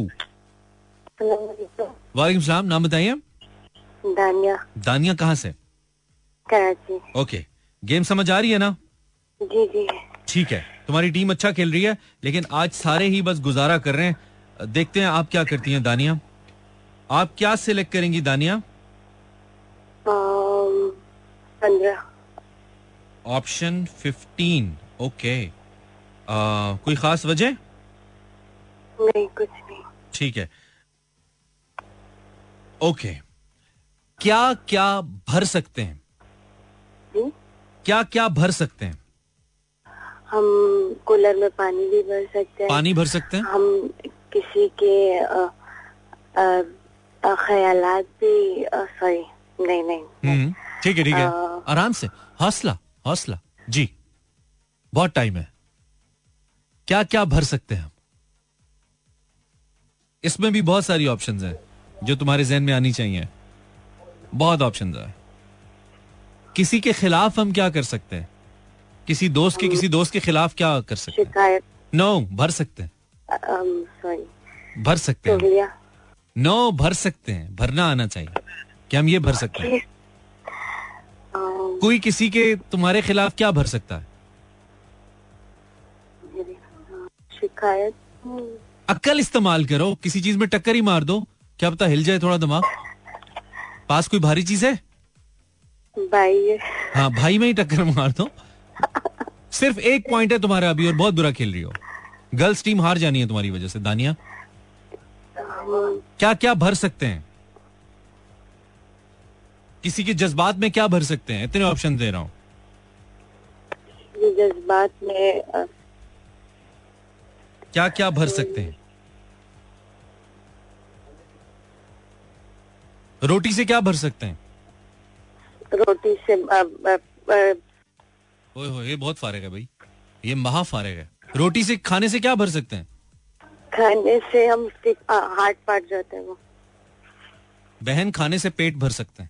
वालेकुम सलाम। नाम बताइए। दानिया। दानिया कहाँ से? कराची। ओके। गेम समझ आ रही है ना? जी जी। ठीक है। तुम्हारी टीम अच्छा खेल रही है लेकिन आज सारे ही बस गुजारा कर रहे हैं। देखते हैं आप क्या करती हैं दानिया। आप क्या सिलेक्ट करेंगी दानिया? ऑप्शन फिफ्टीन ओके कोई खास वजह? नहीं कुछ नहीं ठीक है। Okay okay. क्या क्या भर सकते हैं? जी क्या क्या भर सकते हैं? हम कूलर में पानी भी भर सकते हैं। पानी भर सकते हैं? हम किसी के ख्यालात भी सॉरी नहीं नहीं हम्म, ठीक है ठीक है। आराम से। हौसला हौसला। जी। बहुत टाइम है। क्या क्या भर सकते हैं हम? इसमें भी बहुत सारी ऑप्शंस हैं जो तुम्हारे जहन में आनी चाहिए। बहुत ऑप्शंस है। किसी के खिलाफ हम क्या कर सकते हैं? किसी दोस्त के किसी दोस्त के खिलाफ क्या कर सकते हैं? शिकायत। नो भर सकते हैं। सॉरी भर सकते हैं। नो भर सकते हैं। भरना आना चाहिए। क्या हम ये भर सकते हैं। कोई किसी के तुम्हारे खिलाफ क्या भर सकता है? शिकायत हम्म, इस्तेमाल करो। किसी चीज़ में टक्कर ही मार दो। क्या पता हिल जाए थोड़ा दिमाग। पास कोई भारी चीज़ है? भाई हाँ। भाई में ही टक्कर मार दो। सिर्फ़ एक पॉइंट है तुम्हारा अभी और बहुत बुरा खेल रही हो। गर्ल्स टीम हार जानी है तुम्हारी वजह से दानिया। क्या क्या भर सकते हैं? किसी के जज्बात में क्या भर सकते हैं? इतने ऑप्शन दे रहा हूँ। जज्बात में क्या क्या भर सकते हैं? रोटी से क्या भर सकते हैं? रोटी से ओए होए ये बहुत फारेग है भाई। ये महा फारेग है। रोटी से खाने से क्या भर सकते हैं? खाने से हम हार्ट पार्ट जाते हैं वो। बहन खाने से पेट भर सकते हैं।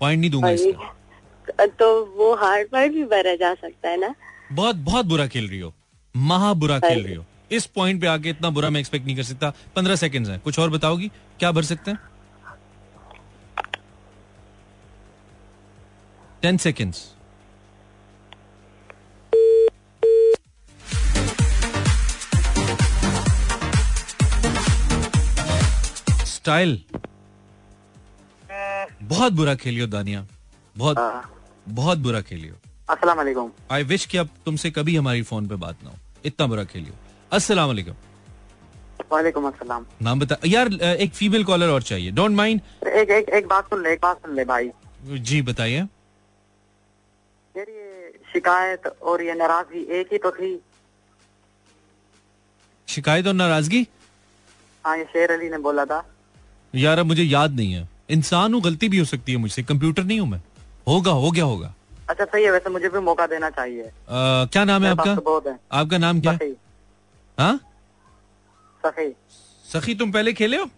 पॉइंट नहीं दूँगा इसका। तो वो हार्ट पार्ट भी भरा जा सकता है ना? बहुत बहुत बुरा खेल रही हो। महा बुरा खेल रही हो। इस पॉइंट पे आके इतना बुरा मैं एक्सपेक्ट नहीं कर सकता। पंद्रह सेकंड्स हैं। कुछ और बताओगी? क्या भर सकते हैं? Ten seconds style. बहुत बुरा खेलियो दानिया। बहुत बहुत बुरा खेलियो। अस्सलाम वालेकुम आई विश कि अब तुमसे कभी हमारी फ़ोन पे बात ना हो। इतना बुरा खेलियो। अस्सलाम वालेकुम वालेकुम अस्सलाम। नाम बता यार एक फीमेल कॉलर और चाहिए। डोंट माइंड एक एक एक बात सुन ले एक बात सुन ले भाई। जी बताइए। ये शिकायत और ये नाराज़गी एक ही तो थी। शिकायत और नाराज़गी? हाँ ये शेर अली ने बोला था। यार अब मुझे याद नहीं है। इंसान हूँ गलती भी हो सकती है मुझसे। कंप्यूटर नहीं हूँ मैं। होगा हो गया होगा। अच्छा सही है वैसे मुझे भी मौका देना चाहिए। अ, क्या नाम है आपका? तो है। आपका नाम क्या? है सखी। हाँ? सखी। सखी तुम पहले खेले हो?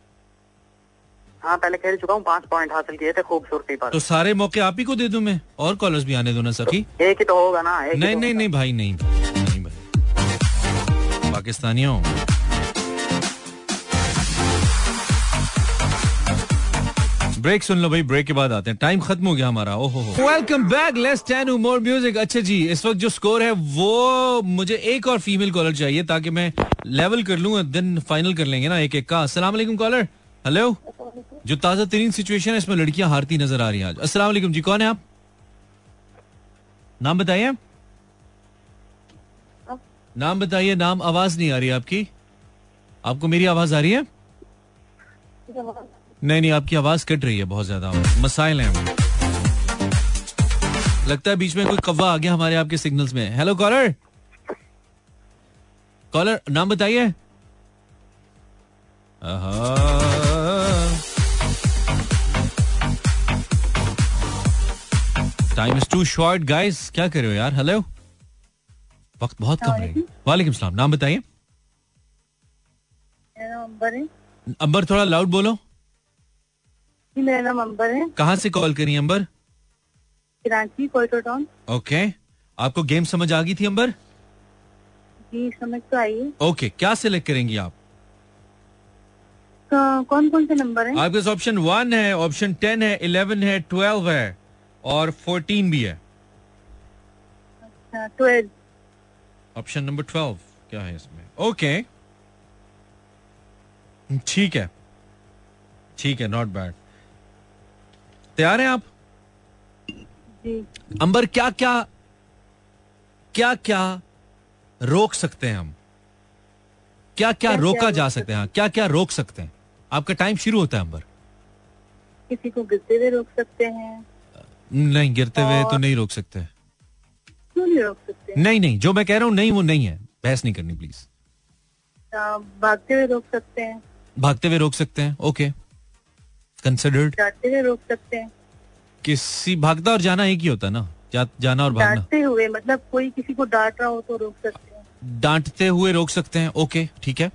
हाँ पहले खेल चुका हूँ पाँच पॉइंट हासिल किए थे खूबसूरती पर। तो सारे मौके आप ही को दे दूँ मैं? और कॉलर्स भी आने दो ना सखी। एक ही तो होगा ना एक नहीं तो नहीं नहीं भाई नहीं नहीं भाई। पाकिस्तानियों। ब्रेक सुन लो भाई ब्रेक के बाद आते हैं। टाइम खत्म हो गया हमारा, ओहो welcome back let's ten more music अच्छा जी, इस वक्त जो स्कोर है, वो मुझे एक और फीमेल कॉलर चाहिए ताकि मैं लेवल कर लूँ दिन फाइनल कर लेंगे ना एक एक का। वालेकुम कॉलर हेलो जो ताज़ा तरीन सिचुएशन है, इसमें लड़कियाँ हारती नज़र आ रही हैं आज। वालेकुम जी, कौन है आप? नाम बताइए। नाम बताइए, नाम, आवाज़ नहीं आ रही आपकी। आपको मेरी आवाज़ आ रही है? नहीं नहीं आपकी आवाज़ कट रही है बहुत ज़्यादा। मसाइल हैं लगता है बीच में कोई कव्वा आ गया हमारे आपके सिग्नल्स में। हेलो कॉलर कॉलर नाम बताइए। Time is too short guys क्या कर रहे हो यार? हेलो वक्त बहुत कम है। वालेकुम सलाम। नाम बताइए। अंबर थोड़ा लाउड बोलो। जी मेरा नाम अंबर है। कहाँ से कॉल करी अंबर? कराची कोयटो टाउन। ओके। आपको गेम समझ आ गई थी अंबर? जी समझ तो आई है। ओके क्या सिलेक्ट करेंगी आप? कौन कौन से नंबर है? आपके पास ऑप्शन वन है ऑप्शन टेन है इलेवन है ट्वेल्व है और फोर्टीन भी है। ऑप्शन नंबर ट्वेल्व क्या है इसमें? ओके ठीक है। ठीक है नॉट बैड तैयार हैं आप? जी। अंबर क्या क्या क्या क्या रोक सकते हैं हम? क्या क्या क्या रोका जा सकते हैं? हाँ, क्या क्या रोक सकते हैं? आपका टाइम शुरू होता है अंबर। किसी को गिरते हुए रोक सकते हैं। नहीं गिरते हुए तो नहीं रोक सकते। क्यों नहीं नहीं रोक सकते? नहीं नहीं जो मैं कह रहा हूँ नहीं वो नहीं है। बहस नहीं करनी प्लीज़ भागते हुए रोक सकते हैं। भागते हुए रोक सकते हैं? ओके। कंसिडर्ड डांटते हुए रोक सकते हैं। किसी भागता और जाना एक ही होता ना? जा, जाना और भागना। डांटते हुए मतलब कोई किसी को डांट रहा हो तो रोक सकते हैं। डांटते हुए रोक सकते हैं ओके ठीक है।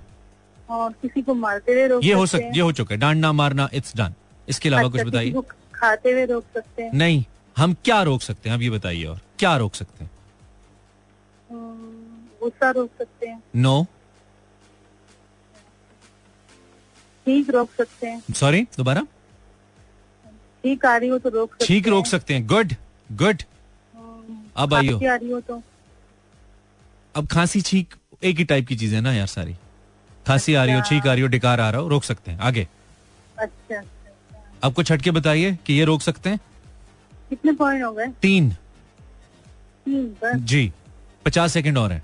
और किसी को मारते हुए रोक ये हो सकते सक ये हो चुका है डांटना मारना इट्स डन इसके अलावा कुछ अच्छा, बताइए। खाते हुए रोक सकते हैं। नहीं हम क्या रोक सकते हैं अब ये बताइए और क्या रोक सकते हैं? गुस्सा रोक सकते हैं। नो ठीक रोक सकते हैं। सॉरी दोबारा? ठीक आ रही हो तो रोक सकते ठीक रोक सकते हैं। गुड गुड हम्म, अब आइयो। आ रही हो तो। अब खांसी छींक एक ही टाइप की चीज़ें ना यार सारी। खांसी आ रही हो छींक आ रही हो डिकार आ रहा हो रोक सकते हैं। आगे। अच्छा आपको अब कुछ बताइए कि ये रोक सकते हैं? कितने पॉइंट हो गए? तीन। जी। पचास सेकंड और है।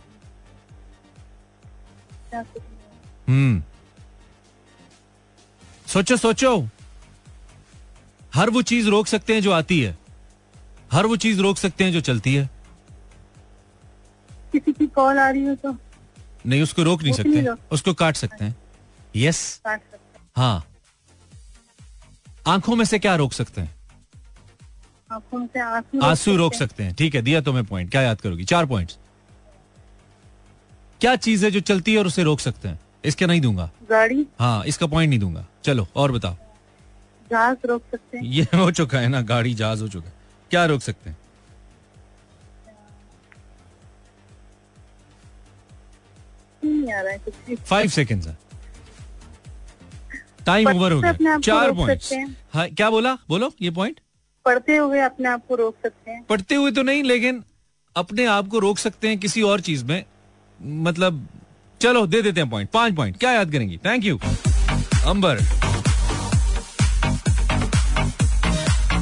हम्म। सोचो सोचो। हर वो चीज़ रोक सकते हैं जो आती है। हर वो चीज़ रोक सकते हैं जो चलती है। किसी की कॉल आ रही हो तो। नहीं उसको रोक नहीं सकते उसको काट सकते हैं। यस हाँ। आँखों में से क्या रोक सकते हैं? आँसू आँसू रोक सकते हैं। ठीक है दिया तुम्हें पॉइंट क्या याद करोगी? चार पॉइंट्स क्या चीज़ है जो चलती है और उसे रोक सकते हैं? इसके नहीं दूँगा। गाड़ी? हाँ इसका पॉइंट नहीं दूँगा। चलो और बताओ। जहाज़ रोक सकते हैं? ये हो चुका है ना गाड़ी जहाज़ हो चुका है। क्या रोक सकते हैं? नहीं आ रहा है कुछ भी। फाइव सेकेंड है। टाइम ओवर हो गया। चार हैं। हाँ क्या बोला? बोलो ये पॉइंट पढ़ते हुए अपने आप को रोक सकते हैं। पढ़ते हुए तो नहीं लेकिन अपने आप को रोक सकते हैं किसी और चीज़ में। मतलब चलो, दे देते हैं पॉइंट पाँच पॉइंट क्या याद करेंगी? थैंक यू अंबर.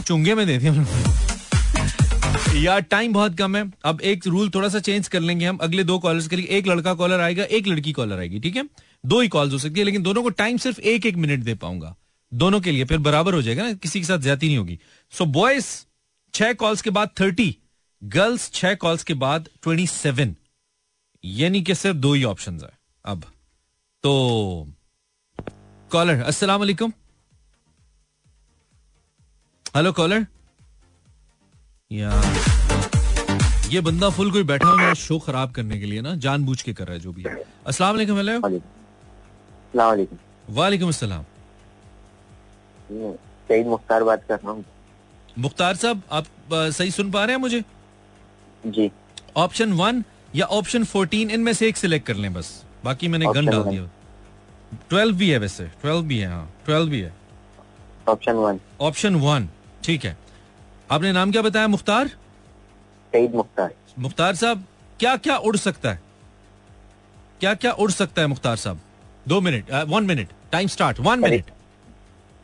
चुंगे में देती हूँ यार टाइम बहुत कम है। अब एक रूल थोड़ा सा चेंज कर लेंगे हम। अगले दो कॉलर्स के लिए एक लड़का कॉलर आएगा, एक लड़की कॉलर आएगी, ठीक है? दो ही कॉल्स हो सकती है, लेकिन दोनों को टाइम सिर्फ़ एक एक मिनट दे पाऊँगा। दोनों के लिए, फिर बराबर हो जाएगा ना, किसी के साथ ज़्यादा नहीं होगी। सो बॉयज़ छह कॉल्स के बाद थर्टी गर्ल्स छह कॉल्स के बाद ट्वेंटी सेवन यानी कि सिर्फ़ दो ही ऑप्शन है। अब तो कॉलर अस्सलाम वालेकुम। हेलो कॉलर यार ये बंदा फुल कोई बैठा हुआ शो खराब करने के लिए ना जानबूझ के कर रहा है जो भी है। अस्सलाम वालेकुम हेलो वालेकुम। अस्सलाम। सईद मुख्तार बात कर रहा हूँ। मुख्तार साहब आप सही सुन पा रहे हैं मुझे? जी। ऑप्शन वन या ऑप्शन फोर्टीन इनमें से एक सिलेक्ट कर लें बस। बाकी मैंने गन डाल दिया। ट्वेल्व भी है वैसे। ट्वेल्व भी है हाँ। ट्वेल्व भी है। ऑप्शन वन ऑप्शन वन ठीक है। आपने नाम क्या बताया मुख्तार? सईद मुख्तार। मुख्तार साहब क्या क्या उड़ सकता है? क्या क्या उड़ सकता है मुख्तार साहब? दो minute one minute time start one minute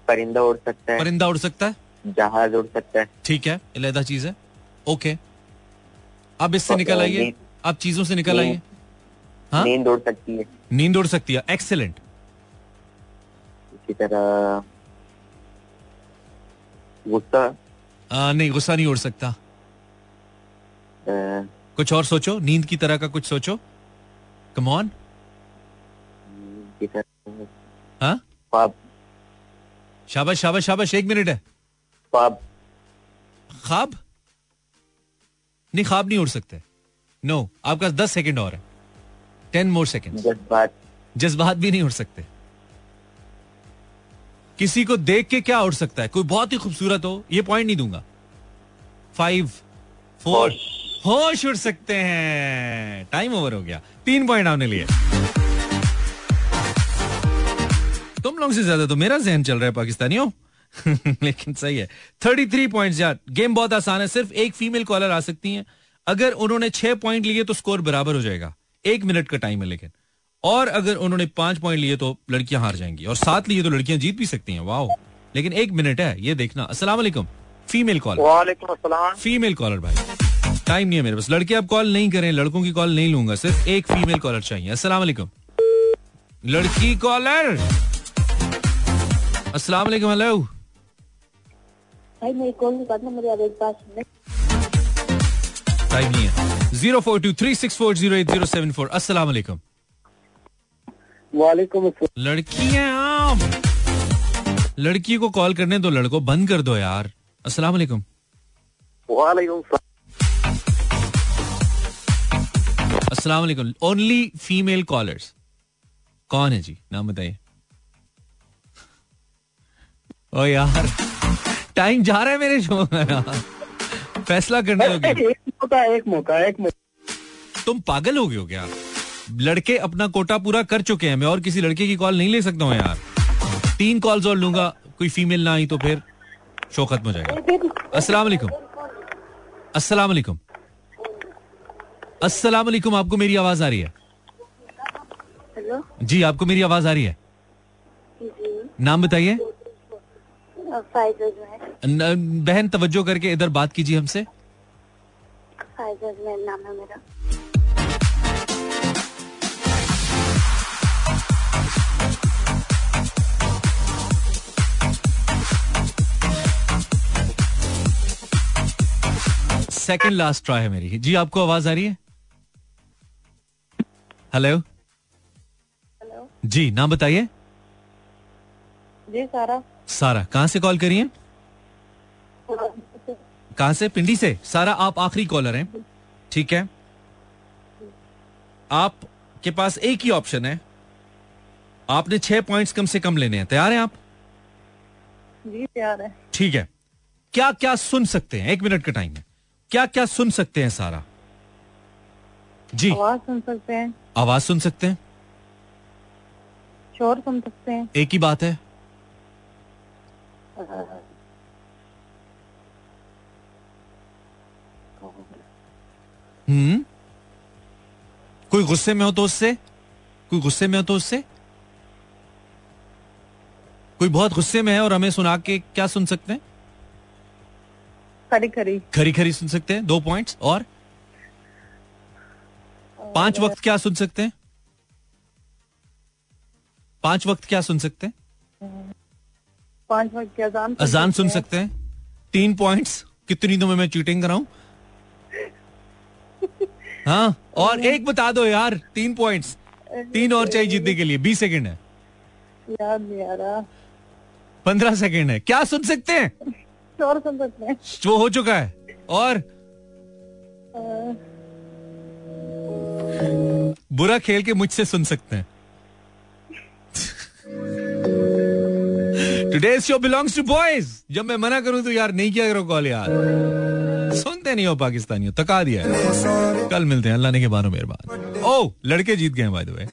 परिंदा उड़ सकता है। परिंदा उड़ सकता है? जहाज़ उड़ सकता है। ठीक है अलहदा चीज़ है। ओके अब इससे निकल आइए। आप चीज़ों से निकल आइए। हाँ? नींद उड़ सकती है। नींद उड़ सकती है। एक्सेलेंट इसी तरह गुस्सा? नहीं गुस्सा नहीं उड़ सकता। अ, कुछ और सोचो? नींद की तरह का कुछ सोचो? कम ऑन हाँ? शाबाश शाबाश शाबाश एक मिनट है। ख्वाब ख्वाब? नहीं ख्वाब नहीं उड़ सकते। नो आपका दस सेकेंड और है। टेन मोर सेकेंड जज्बात। जज्बात भी नहीं उड़ सकते। किसी को देख के क्या उड़ सकता है? कोई बहुत ही खूबसूरत हो ये पॉइंट नहीं दूँगा। फाइव फोर होश। होश उड़ सकते हैं। टाइम ओवर हो गया। तीन पॉइंट आपने लिए। तुम लोग से ज़्यादा तो मेरा जहन चल रहा है पाकिस्तानियों। लेकिन सही है। थर्टी थ्री पॉइंट यार गेम बहुत आसान है। सिर्फ़ एक फीमेल कॉलर आ सकती हैं। अगर उन्होंने छह पॉइंट लिए तो स्कोर बराबर हो जाएगा। एक मिनट का टाइम है लेकिन। और अगर उन्होंने पाँच पॉइंट लिए तो लड़कियाँ हार जाएँगी। और सात लिए तो लड़कियाँ जीत भी सकती हैं। वाओ लेकिन एक मिनट है ये देखना। अस्सलाम वालेकुम। फीमेल कॉलर फीमेल कॉलर भाई। टाइम नहीं है मेरे पास। लड़के अब कॉल नहीं करें लड़कों की कॉल नहीं लूँगा। सिर्फ़ एक फीमेल कॉलर चाहिए। अस्सलाम वालेकुम। लड़की कॉलर अस्सलाम वालेकुम हेलो भाई मेरी कॉल के बाद ना टाइम नहीं है। Zero four two three six four zero eight zero seven four अस्सलाम वालेकुम वालेकुम लड़की हैं आप। लड़की को कॉल करने दो लड़को बंद कर दो यार। अस्सलाम वालेकुम वालेकुम अस्सलाम वालेकुम ओनली फीमेल कॉलर्स कौन है जी? नाम बताइए। ओ यार टाइम जा रहा है मेरे शो में यार। फैसला करने एक मौका एक मौका एक मौका। तुम पागल हो गए हो क्या? लड़के अपना कोटा पूरा कर चुके हैं। मैं और किसी लड़के की कॉल नहीं ले सकता हूँ यार। तीन कॉल्स और लूँगा कोई फीमेल ना आई तो फिर शो खत्म हो जाएगा। अस्सलाम वालेकुम। अस्सलाम वालेकुम। अस्सलाम वालेकुम आपको मेरी आवाज़ आ रही है? हेलो जी आपको मेरी आवाज़ आ रही है? जी। नाम बताइए। फाइजा जो है। बहन तवज्जो करके इधर बात कीजिए हमसे। नाम है मेरा। सेकंड लास्ट ट्राई है मेरी। जी आपको आवाज़ आ रही है? हेलो हेलो जी नाम बताइए। जी सारा। सारा कहाँ से कॉल करिए? कहाँ से? पिंडी से। सारा आप आखिरी कॉलर हैं। ठीक है? आपके पास एक ही ऑप्शन है। आपने छह पॉइंट्स कम से कम लेने हैं। तैयार हैं आप? जी तैयार है। ठीक है। क्या क्या सुन सकते हैं? एक मिनट का टाइम है। क्या क्या सुन सकते हैं सारा? जी। आवाज़ सुन सकते हैं। आवाज़ सुन सकते हैं। शोर सुन सकते हैं। एक ही बात है। हम्म? कोई गुस्से में हो तो उससे? कोई गुस्से में हो तो उससे? कोई बहुत गुस्से में है और हमें सुना के क्या सुन सकते हैं? खरी खरी खरी खरी सुन सकते हैं दो पॉइंट्स और? पाँच वक्त क्या सुन सकते हैं? पाँच वक्त क्या सुन सकते हैं? पाँच वक्त की अजान अजान सुन सकते हैं। तीन पॉइंट्स कितनी तुम्हें मैं चीटिंग कराऊं? हाँ और एक बता दो यार तीन पॉइंट्स तीन और चाहिए जीतने के लिए बीस सेकंड है। पंद्रह सेकंड है। क्या सुन सकते हैं? शोर सुन सकते हैं। वो हो चुका है। और? बुरा खेल के मुझसे सुन सकते हैं। Today show belongs to boys जब मैं मना करूँ तो यार नहीं किया करो कॉल यार। सुनते नहीं हो पाकिस्तानियों, तका दिया कल मिलते हैं, अल्लाह ने के बारो मेहरबान। ओ, लड़के जीत गए बाय द